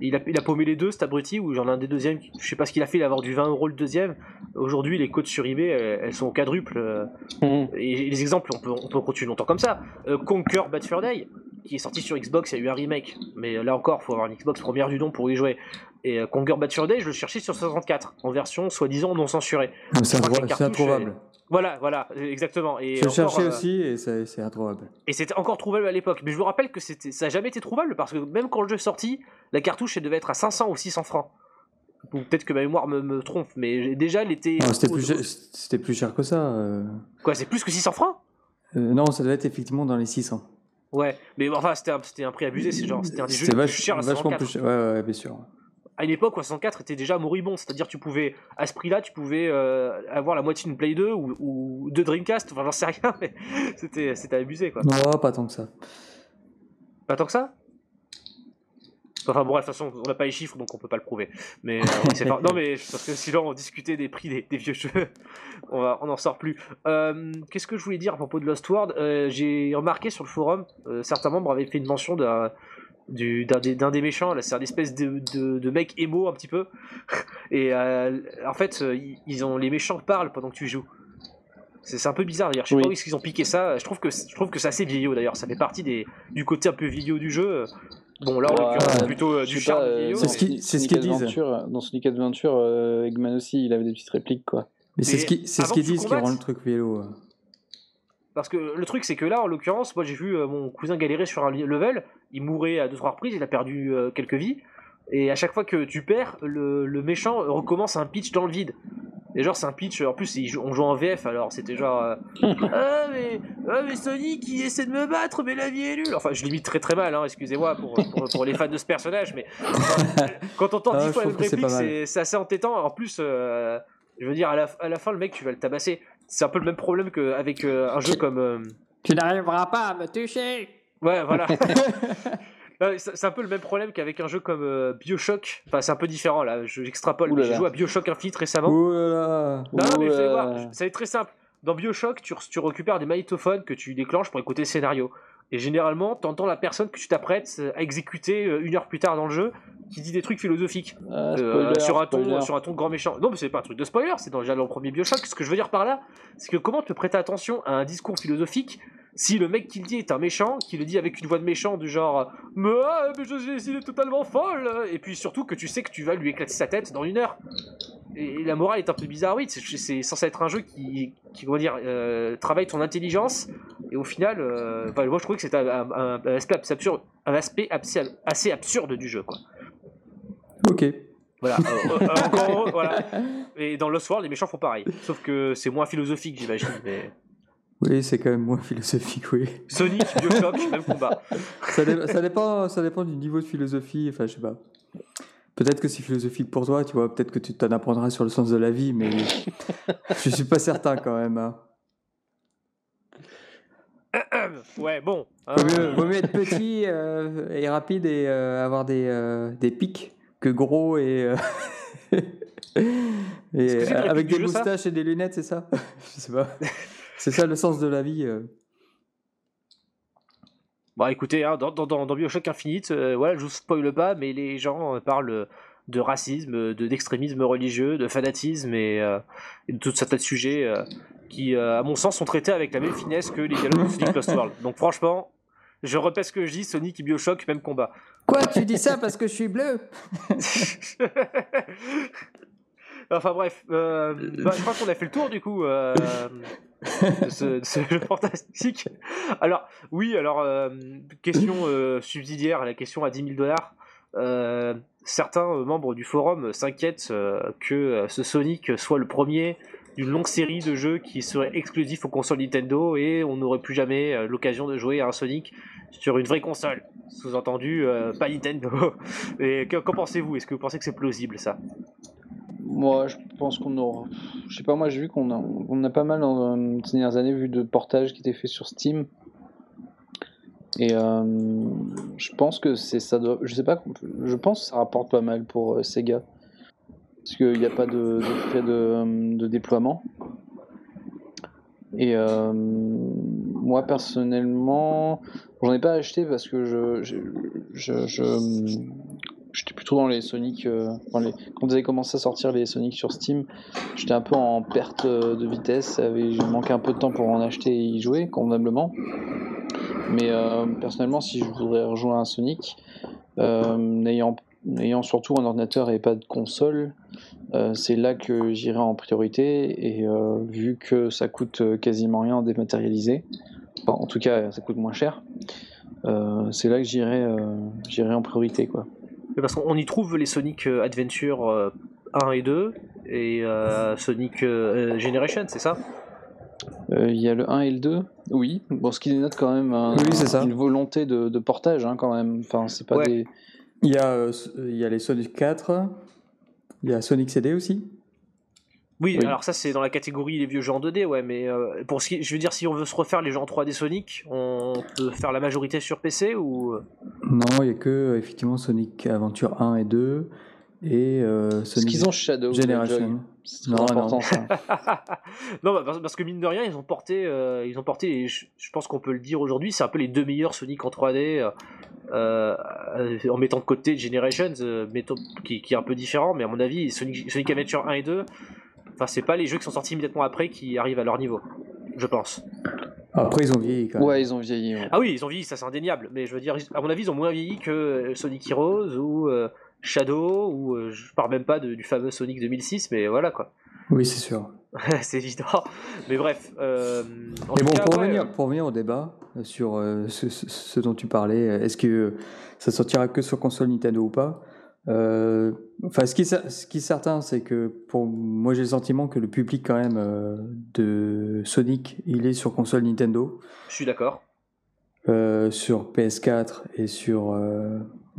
Il, a, il a paumé les deux, cet abruti, ou j'en ai un des deuxièmes. Je sais pas ce qu'il a fait, il a avoir du 20 euros le deuxième. Aujourd'hui, les codes sur eBay, elles, elles sont au quadruple. euh, et les exemples, on peut, on peut continuer longtemps comme ça. Conquer Bad Fur Day, qui est sorti sur Xbox, il y a eu un remake. Mais là encore, faut avoir une Xbox première du nom pour y jouer. Et euh, Conquer Bad Day, je le cherchais sur 64, en version soi-disant non censurée. C'est introuvable. Voilà, voilà, exactement. Et Je le cherchais euh, aussi et c'est introuvable. Et c'était encore trouvable à l'époque. Mais je vous rappelle que ça n'a jamais été trouvable parce que même quand le jeu est sorti, la cartouche elle devait être à 500 ou 600 francs. Peut-être que ma mémoire me, me trompe, mais déjà elle était. C'était plus, cher- plus cher que ça. euh. Quoi, c'est plus que 600 francs? Euh, non, ça doit être effectivement dans les 600. Ouais, mais enfin c'était un, prix abusé, c'est genre c'était un des jeux vache- plus chers à vachement 64. plus cher. Ouais, ouais, bien sûr. À une époque où 64 était déjà moribond, c'est-à-dire tu pouvais à ce prix-là tu pouvais euh, avoir la moitié d'une Play 2 ou, ou deux Dreamcast, enfin j'en sais rien, mais <laughs> c'était c'était abusé quoi. Non, pas tant que ça. Pas tant que ça? Enfin bon, de toute façon, on n'a pas les chiffres, donc on peut pas le prouver. Mais euh, pas- <laughs> non, mais parce que sinon on discutait des prix des, des vieux jeux, <laughs> on va, on n'en sort plus. Euh, Qu'est-ce que je voulais dire à propos de Lost World? J'ai remarqué sur le forum, certains membres avaient fait une mention d'un du- d'un des, des méchants, là, c'est un espèce de, de, de mec émo un petit peu. <laughs> Et euh, en fait, euh, ils- ont les méchants parlent pendant que tu joues. C'est un peu bizarre d'ailleurs. Je sais Oui. pas où est-ce qu'ils ont piqué ça. Je trouve que je trouve que c'est assez vieillot d'ailleurs. Ça fait partie des, du côté un peu vieillot du jeu. Bon là en Ouais, plutôt euh, du charme euh. C'est ce qui- Sonic c'est ce qu'ils disent. Adventure, Dans Sonic Adventure, euh, Eggman aussi, il avait des petites répliques, quoi. Mais c'est Mais ce ce qu'ils que tu disent qui rend le truc vélo. Parce que le truc c'est que là en l'occurrence, moi j'ai vu euh, mon cousin galérer sur un level. Il mourait à deux trois reprises. Il a perdu euh, quelques vies. Et à chaque fois que tu perds, le, le méchant recommence un pitch dans le vide. Et genre c'est un pitch, en plus on joue en VF alors c'était genre euh, <laughs> ah, mais, ah mais Sonic il essaie de me battre mais la vie est nulle Enfin je limite très très mal hein, excusez-moi pour, pour, pour les fans de ce personnage mais <laughs> quand Ah, dix je fois la réplique c'est c'est assez entêtant en plus euh, je veux dire à la, à la fin le mec tu vas le tabasser c'est un peu le même problème qu'avec euh, un jeu comme euh, Tu n'arriveras pas à me toucher. Ouais, voilà. <laughs> <laughs> C'est un peu le même problème qu'avec un jeu comme euh, Bioshock. Enfin, c'est un peu différent là. Je- J'extrapole. Mais J'ai joué à Bioshock Infinite récemment. Ouh là là. Non, non, mais vous allez voir, ça va être très simple. Dans Bioshock, tu, tu récupères des magnétophones que tu déclenches pour écouter le scénario. Et généralement, t'entends la personne que tu t'apprêtes euh, à exécuter euh, une heure plus tard dans le jeu qui dit des trucs philosophiques. Euh, spoiler, sur, un ton, sur un ton grand méchant. Non, mais c'est pas un truc de spoiler, c'est dans, déjà dans le premier Bioshock. Ce que je veux dire par là, c'est que comment te prêter attention à un discours philosophique si le mec qui le dit est un méchant, qui le dit avec une voix de méchant du genre Mais, ah, mais je suis il est totalement folle Et puis surtout que tu sais que tu vas lui éclater sa tête dans une heure. Et, et la morale est un peu bizarre, oui, c'est- censé être un jeu qui, qui comment dire, euh, travaille ton intelligence, et au final, euh, enfin, moi je trouvais que c'était un, un- un aspect assez absurde, un aspect assez, assez absurde du jeu, quoi. Ok. Voilà. <laughs> Euh, euh, encore, voilà. Et dans Lost World, les méchants font pareil. Sauf que c'est moins philosophique, j'imagine. Mais... Oui, c'est quand même moins <laughs> philosophique, oui. Sonic, Bioshock, <laughs> même combat. ça, dé- ça dépend, ça dépend du niveau de philosophie. Enfin, je sais pas. Peut-être que c'est philosophique pour toi, tu vois. Peut-être que tu t'en apprendras sur le sens de la vie, mais <laughs> je suis pas certain quand même. hein. <coughs> Ouais, bon. hein. Vaut mieux, vaut mieux être petit euh, et rapide et euh, avoir des, euh, des pics que gros et, et avec des moustaches et des lunettes, c'est ça? Je sais pas. C'est ça le sens de la vie. euh. Bon, écoutez, hein, dans, dans, dans, dans Bioshock Infinite, euh, voilà, je vous spoile pas, mais les gens euh, parlent de racisme, de d'extrémisme religieux, de fanatisme et, euh, et de tout un tas de sujets euh, qui, euh, à mon sens, sont traités avec la même finesse que les dialogues de Sonic Lost World. Donc, franchement, je répète ce que je dis Sonic et Bioshock, même combat. Quoi, tu dis ça parce que je suis bleu? <laughs> enfin bref, euh, bah, je crois qu'on a fait le tour du coup euh, de, ce, de ce jeu fantastique. Alors oui, alors euh, question euh, subsidiaire, la question à 10 000 dollars. Euh, certains euh, membres du forum s'inquiètent euh, que euh, ce Sonic soit le premier d'une longue série de jeux qui serait exclusif aux consoles Nintendo et on n'aurait plus jamais euh, l'occasion de jouer à un Sonic sur une vraie console. Sous-entendu, euh, pas Nintendo. <laughs> Et que- qu'en pensez-vous? Est-ce que vous pensez que c'est plausible ça? Moi, je pense qu'on aura. Je sais pas, moi, j'ai vu qu'on a, on a pas mal dans euh, ces dernières années vu de portages qui étaient faits sur Steam. Et euh, je pense que c'est ça. Doit, je sais pas. Je pense que ça rapporte pas mal pour euh, Sega. Parce qu'il n'y a pas de, de de, euh, déploiement. Et euh, moi, personnellement, j'en ai pas acheté parce que je, je- J'étais plutôt dans les Sonic. euh, quand vous avez commencé à sortir les Sonic sur Steam, j'étais un peu en perte euh, de vitesse. J'ai manqué un peu de temps pour en acheter et y jouer, convenablement. Mais euh, personnellement, si je voudrais rejoindre un Sonic, n'ayant n'ayant surtout un ordinateur et pas de console, c'est là que j'irai en priorité. Et vu que ça coûte quasiment rien en dématérialisé, enfin, en tout cas, ça coûte moins cher. c'est là que j'irai j'irai en priorité quoi. Mais Parce qu'on y trouve les Sonic euh, Adventure euh, 1 et 2 et euh, Sonic euh, Generation, c'est ça? Euh, Il y a le 1 et le 2, oui. Bon, ce qui dénote quand même un- Oui, c'est ça. une volonté de, de portage, hein, quand même. Enfin, c'est pas Ouais. des. Il y, a, euh, il y a les Sonic 4, il y a Sonic CD aussi. Oui, Oui. alors ça c'est dans la catégorie les vieux jeux en 2D, ouais, mais euh, pour ce qui, je veux dire, si on veut se refaire les jeux en 3D Sonic, on peut faire la majorité sur PC ou Non, il n'y a que euh, effectivement Sonic Adventure 1 et 2 et euh, Sonic qu'ils ont Shadow. Generation. C'est Non, non. ça. <laughs> non, bah, parce, parce que mine de rien, ils ont porté, euh, ils ont porté, et je, je pense qu'on peut le dire aujourd'hui, c'est un peu les deux meilleurs Sonic en 3D, euh, euh, en mettant de côté Generations, euh, mettons- qui, qui est un peu différent, mais à mon avis, Sonic, Sonic Adventure 1 et 2, enfin, c'est pas les jeux qui sont sortis immédiatement après qui arrivent à leur niveau, je pense. Après, ils ont vieilli quand même. Ouais, ils ont vieilli. ouais. Ah oui, ils ont vieilli, ça c'est indéniable, mais je veux dire, à mon avis, ils ont moins vieilli que euh, Sonic Heroes ou euh, Shadow, ou euh, je parle même pas de- du fameux Sonic 2006, mais voilà quoi. Oui, c'est sûr. <laughs> c'est évident. Mais bref. euh, en Mais bon, cas, pour, ouais, revenir, pour revenir au débat sur euh, ce, ce- ce dont tu parlais, est-ce que ça sortira que sur console Nintendo ou pas Euh, Enfin, ce qui, est cer- ce qui est certain, c'est que pour moi, j'ai le sentiment que le public quand même euh, de Sonic, il est sur console Nintendo, je suis d'accord. Euh, sur PS4 et sur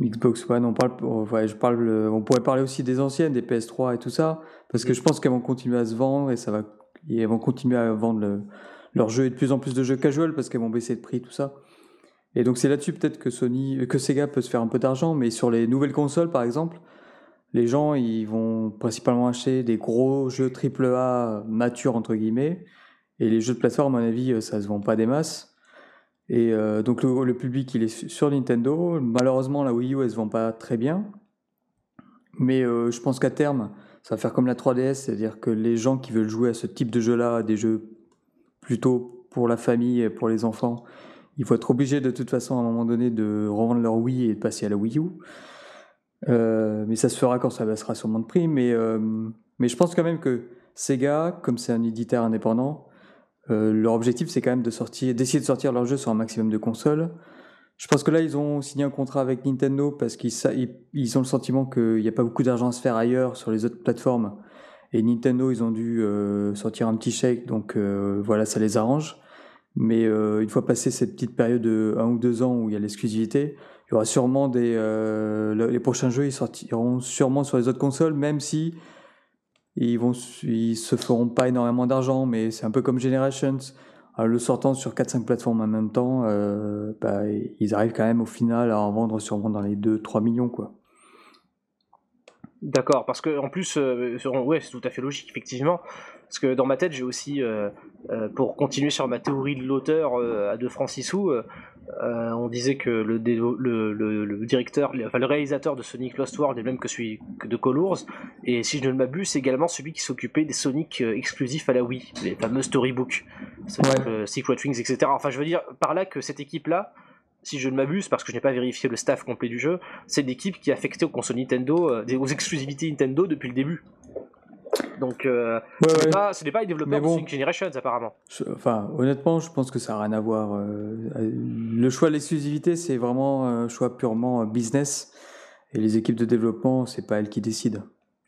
Xbox One. On parle, ouais, je parle, on pourrait parler aussi des anciennes, des PS3 et tout ça, parce que je pense qu'elles vont continuer à se vendre et ça va, et elles vont continuer à vendre le- leurs jeux et de plus en plus de jeux casual parce qu'elles vont baisser de prix, tout ça. Et donc c'est là-dessus peut-être que Sony, que Sega peut se faire un peu d'argent, mais sur les nouvelles consoles par exemple, les gens ils vont principalement acheter des gros jeux AAA matures entre guillemets, et les jeux de plateforme à mon avis ça se vend pas des masses. Et euh, donc le, public il est su- sur Nintendo. Malheureusement la Wii U elle se vend pas très bien, mais euh, je pense qu'à terme ça va faire comme la 3DS, c'est-à-dire que les gens qui veulent jouer à ce type de jeu-là, des jeux plutôt pour la famille et pour les enfants, ils vont être obligés de toute façon à un moment donné de revendre leur Wii et de passer à la Wii U. Euh, mais ça se fera quand ça baissera sûrement de prix. Mais, euh, mais je pense quand même que Sega, comme c'est un éditeur indépendant, euh, leur objectif c'est quand même de sortir, d'essayer de sortir leurs jeux sur un maximum de consoles. Je pense que là ils ont signé un contrat avec Nintendo parce qu'ils ils, ont le sentiment qu'il n'y a pas beaucoup d'argent à se faire ailleurs sur les autres plateformes. Et Nintendo ils ont dû sortir un petit chèque, donc voilà ça les arrange. Mais euh, une fois passé cette petite période de un ou deux ans où il y a l'exclusivité, il y aura sûrement des euh, le- les prochains jeux ils sortiront sûrement sur les autres consoles, même si ils vont ils se feront pas énormément d'argent, mais c'est un peu comme Generations. En le sortant sur 4-5 plateformes en même temps, euh, bah, ils arrivent quand même au final à en vendre sûrement dans les 2-3 millions quoi. D'accord, parce que en plus, euh, ouais, c'est tout à fait logique, effectivement. Parce que dans ma tête, j'ai aussi, euh, euh, pour continuer sur ma théorie de l'auteur euh, à De Francisou, euh, euh, on disait que le, dé- le, le- le directeur, le- enfin le réalisateur de Sonic Lost World est le même que celui de Colors, et si je ne m'abuse, c'est également celui qui s'occupait des Sonic euh, exclusifs à la Wii, les fameux storybooks, Sonic, Ouais. euh, Secret Wings, etc. Enfin, je veux dire par là que cette équipe-là, si je ne m'abuse, parce que je n'ai pas vérifié le staff complet du jeu, c'est l'équipe qui a affecté aux consoles Nintendo, euh, aux exclusivités Nintendo depuis le début. Donc, euh, Ouais, ce n'est ouais. pas, les développeurs bon. de Generations, apparemment. Je- enfin, honnêtement, je pense que ça n'a rien à voir. euh, le choix de l'exclusivité, c'est vraiment un choix purement business. Et les équipes de développement, c'est pas elles qui décident.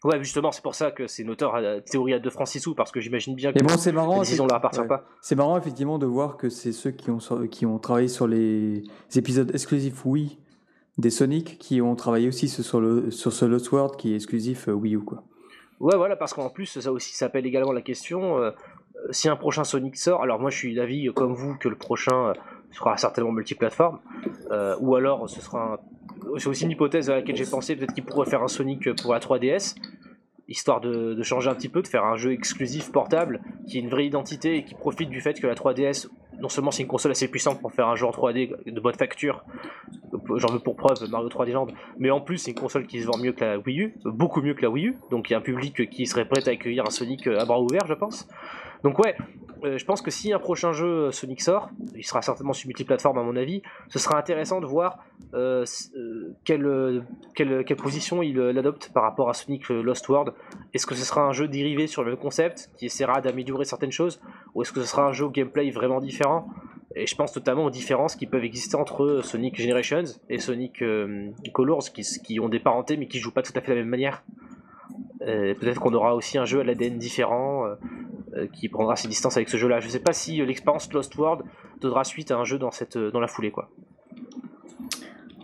Ouais, justement, c'est pour ça que c'est une auteur à théorie à deux francs six sous, parce que j'imagine bien que Et bon, c'est marrant. décision ne leur appartient ouais. pas. C'est marrant effectivement de voir que c'est ceux qui ont, qui ont travaillé sur les épisodes exclusifs Wii des Sonic qui ont travaillé aussi sur, le, sur ce Lost World qui est exclusif euh, Wii U. Quoi. Ouais, voilà, parce qu'en plus, ça aussi s'appelle également la question euh, euh, si un prochain Sonic sort. Alors, moi, je suis d'avis, euh, comme vous, que le prochain euh, sera certainement multiplateforme, euh, ou alors ce sera un. C'est aussi une hypothèse à laquelle j'ai pensé, peut-être qu'il pourrait faire un Sonic pour la 3DS, histoire de, changer un petit peu, de faire un jeu exclusif portable qui ait une vraie identité et qui profite du fait que la 3DS, non seulement c'est une console assez puissante pour faire un jeu en 3D de bonne facture, j'en veux pour preuve Mario 3D Land, mais en plus c'est une console qui se vend mieux que la Wii U, beaucoup mieux que la Wii U, donc il y a un public qui serait prêt à accueillir un Sonic à bras ouverts, je pense. Donc ouais, euh, je pense que si un prochain jeu euh, Sonic sort, il sera certainement sur multiplateforme à mon avis, ce sera intéressant de voir euh, quelle, quelle, quelle position il l'adopte par rapport à Sonic Lost World. Est-ce que ce sera un jeu dérivé sur le même concept qui essaiera d'améliorer certaines choses, ou est-ce que ce sera un jeu au gameplay vraiment différent? Et je pense notamment aux différences qui peuvent exister entre Sonic Generations et Sonic Colors, qui, qui ont des parentés mais qui jouent pas tout à fait de la même manière. Peut-être qu'on aura aussi un jeu à l'ADN différent qui prendra ses distances avec ce jeu-là. Je sais pas si euh, l'expérience Lost World donnera suite à un jeu dans, cette, euh, dans la foulée. quoi.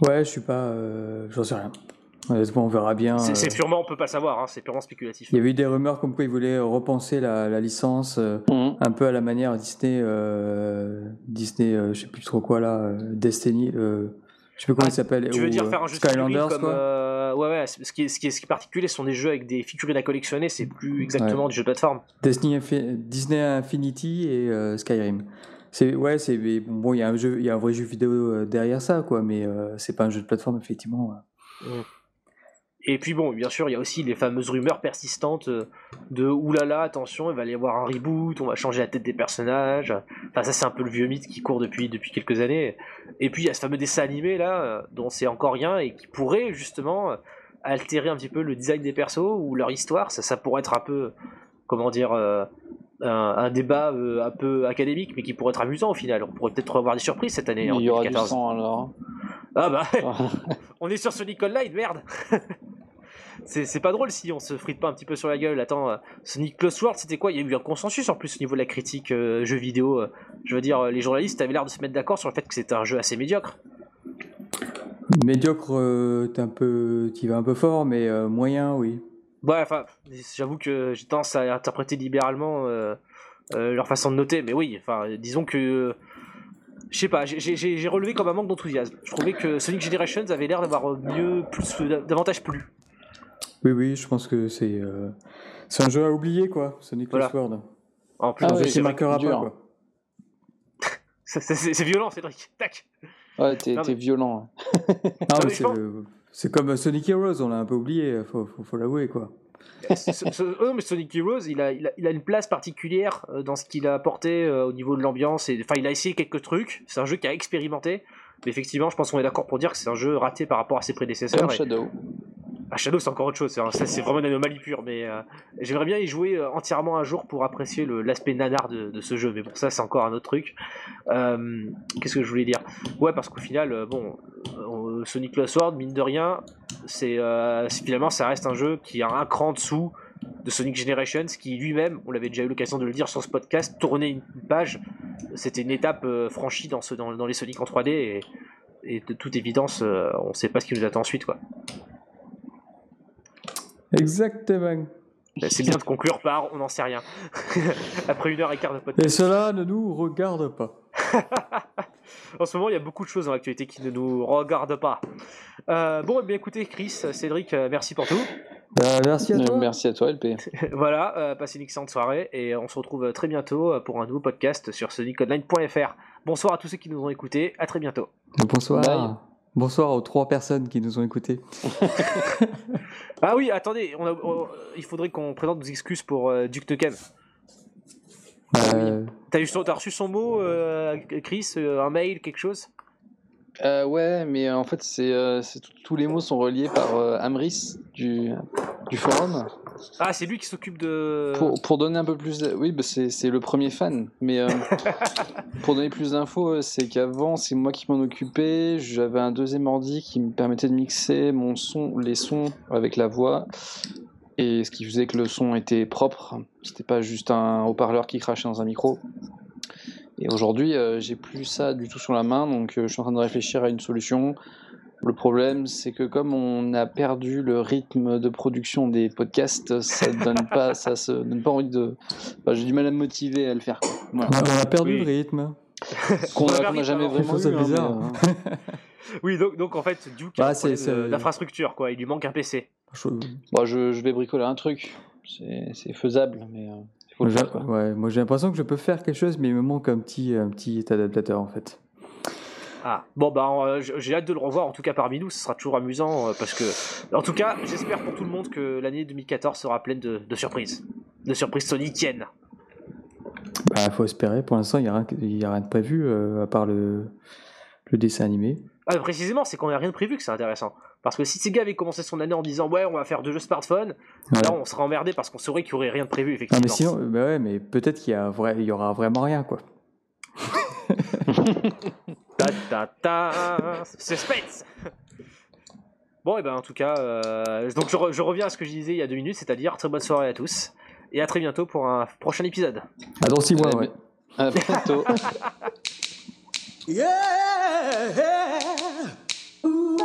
Ouais, je suis pas. euh, J'en sais rien. Honnêtement, on verra bien. C'est euh, purement, on peut pas le savoir, hein, c'est purement spéculatif. Il y avait eu des rumeurs comme quoi ils voulaient repenser la, la licence euh, Mhm. un peu à la manière Disney, euh, Disney, euh, je sais plus trop quoi là, euh, Destiny, euh, je sais plus comment Ah, il s'appelle. Tu veux dire euh, faire un jeu Skylanders comme quoi. euh, ouais ouais ce qui est ce qui est ce qui est particulier ce sont des jeux avec des figurines à collectionner c'est plus exactement du jeu de plateforme Disney Infinity et euh, Skyrim. C'est ouais, c'est bon, il y a un jeu, il y a un vrai jeu vidéo euh, derrière ça quoi, mais euh, c'est pas un jeu de plateforme effectivement. ouais. Et puis bon, bien sûr, il y a aussi les fameuses rumeurs persistantes euh, de oulala, attention, il va y avoir un reboot, on va changer la tête des personnages. Enfin, ça, c'est un peu le vieux mythe qui court depuis, depuis quelques années. Et puis, il y a ce fameux dessin animé là, euh, dont on sait encore rien et qui pourrait justement euh, altérer un petit peu le design des persos ou leur histoire. Ça, ça pourrait être un peu, comment dire, euh, un, un débat euh, un peu académique, mais qui pourrait être amusant au final. On pourrait peut-être avoir des surprises cette année. Il y aura du 2014. sang alors. Ah bah, <laughs> on est sur Sonic Online, merde <laughs> C'est pas drôle si on se frite pas un petit peu sur la gueule. Attends, euh, Sonic Lost World, c'était quoi? Il y a eu un consensus en plus au niveau de la critique euh, jeux vidéo. euh. je veux dire, euh, les journalistes avaient l'air de se mettre d'accord sur le fait que c'était un jeu assez médiocre. Médiocre, euh, t'es un peu, t'y vas un peu fort, mais euh, moyen, oui. Ouais, enfin, j'avoue que j'ai tendance à interpréter libéralement euh, euh, leur façon de noter, mais oui, enfin, disons que. Euh, Je sais pas, j'ai- relevé comme un manque d'enthousiasme. Je trouvais que Sonic Generations avait l'air d'avoir mieux, plus, davantage plu. Oui, oui, je pense que c'est euh, c'est un jeu à oublier quoi, Sonic Voilà. Lost World. En plus, Ah c'est marquera pas quoi. <laughs> c'est- violent, Cédric. Tac Ouais, t'es mais- violent. Non, mais mais je c'est pense- comme Sonic Heroes, on l'a un peu oublié, faut, faut, faut l'avouer quoi. Ce- ce- oh, mais Sonic Heroes, il a, il, a, il a une place particulière euh, dans ce qu'il a apporté euh, au niveau de l'ambiance. et- Enfin, il a essayé quelques trucs. C'est un jeu qui a expérimenté. Mais effectivement, je pense qu'on est d'accord pour dire que c'est un jeu raté par rapport à ses prédécesseurs. Comme et- Shadow. Ah, Shadow, c'est encore autre chose. C'est vraiment une anomalie pure. Mais euh, j'aimerais bien y jouer euh, entièrement un jour pour apprécier l'aspect nanar de, ce jeu. Mais pour ça, c'est encore un autre truc. Euh, Qu'est-ce que je voulais dire? Ouais, parce qu'au final, bon, Sonic Lost World, mine de rien, c'est finalement, ça reste un jeu qui a un cran dessous de Sonic Generations, qui lui-même, on l'avait déjà eu l'occasion de le dire sur ce podcast, tournait une page. C'était une étape franchie dans, les Sonic en 3D. Et, de toute évidence, on sait pas ce qui nous attend ensuite, quoi. Exactement. Ben, C'est bien de conclure par on n'en sait rien. <laughs> Après une heure et quart de podcast. Et cela ne nous regarde pas. <laughs> En ce moment, il y a beaucoup de choses dans l'actualité qui ne nous regardent pas. Euh, bon, eh bien écoutez, Chris, Cédric, euh, merci pour tout. Euh, merci à toi. Merci à toi, LP. <laughs> voilà, euh, passez une excellente soirée et on se retrouve très bientôt pour un nouveau podcast sur soniconline.fr. Bonsoir à tous ceux qui nous ont écoutés, à très bientôt. Bonsoir. Bye. Bonsoir aux trois personnes qui nous ont écoutés. <laughs> Ah oui, attendez, on a- on- il faudrait qu'on présente nos excuses pour euh, Duke Nukem. Euh, T'as eu son- t'as reçu son mot, euh, Chris, euh, un mail, quelque chose? Euh, ouais, mais en fait, c'est euh, tous les mots sont reliés par euh, Amris du, du forum. Ah, c'est lui qui s'occupe de. Pour, pour donner un peu plus. de- Oui, bah, c'est le premier fan. Mais euh, <laughs> pour donner plus d'infos, euh, c'est qu'avant, c'est moi qui m'en occupais. J'avais un deuxième ordi qui me permettait de mixer mon son, les sons avec la voix. Et ce qui faisait que le son était propre. C'était pas juste un haut-parleur qui crachait dans un micro. Et aujourd'hui, euh, j'ai plus ça du tout sur la main. Donc, euh, je suis en train de réfléchir à une solution. Le problème, c'est que comme on a perdu le rythme de production des podcasts, ça <laughs> donne pas, ça se donne pas envie de. enfin, J'ai du mal à me motiver à le faire. quoi. Voilà. On a, on a perdu Oui. le rythme. <laughs> Qu'on On a, avait qu'on a un jamais rythme vraiment eu. hein, bizarre. mais, euh, <laughs> Oui, donc, donc en fait, Duke Bah, c'est- d'infrastructure, quoi. Il lui manque un PC. Je- bon, je, je vais bricoler un truc. C'est faisable, mais euh, il faut le moi, faire. j'ai- Quoi. ouais, moi j'ai l'impression que je peux faire quelque chose, mais il me manque un petit, un petit adaptateur en fait. Ah, bon, bah, j- j'ai hâte de le revoir, en tout cas parmi nous, ce sera toujours amusant, euh, parce que, en tout cas, j'espère pour tout le monde que l'année 2014 sera pleine de, de surprises. De surprises soniciennes. Bah, faut espérer. Pour l'instant, il n'y a, rien a de prévu euh, à part le, le dessin animé. Ah, précisément, c'est qu'on n'a rien de prévu que c'est intéressant. Parce que si Sega avait commencé son année en disant, ouais, on va faire deux jeux smartphone, Ouais. là, on serait emmerdé parce qu'on saurait qu'il n'y aurait rien de prévu, effectivement. mais sinon, bah ouais, mais peut-être qu'il y, a vrai, il y aura vraiment rien quoi. Ta ta ta Suspense Bon, et ben en tout cas, euh, donc je, re- je reviens à ce que je disais il y a deux minutes, c'est-à-dire très bonne soirée à tous, et à très bientôt pour un prochain épisode. Ah, dans six mois, Eh, ouais. À bientôt. <laughs> Yeah. Ooh.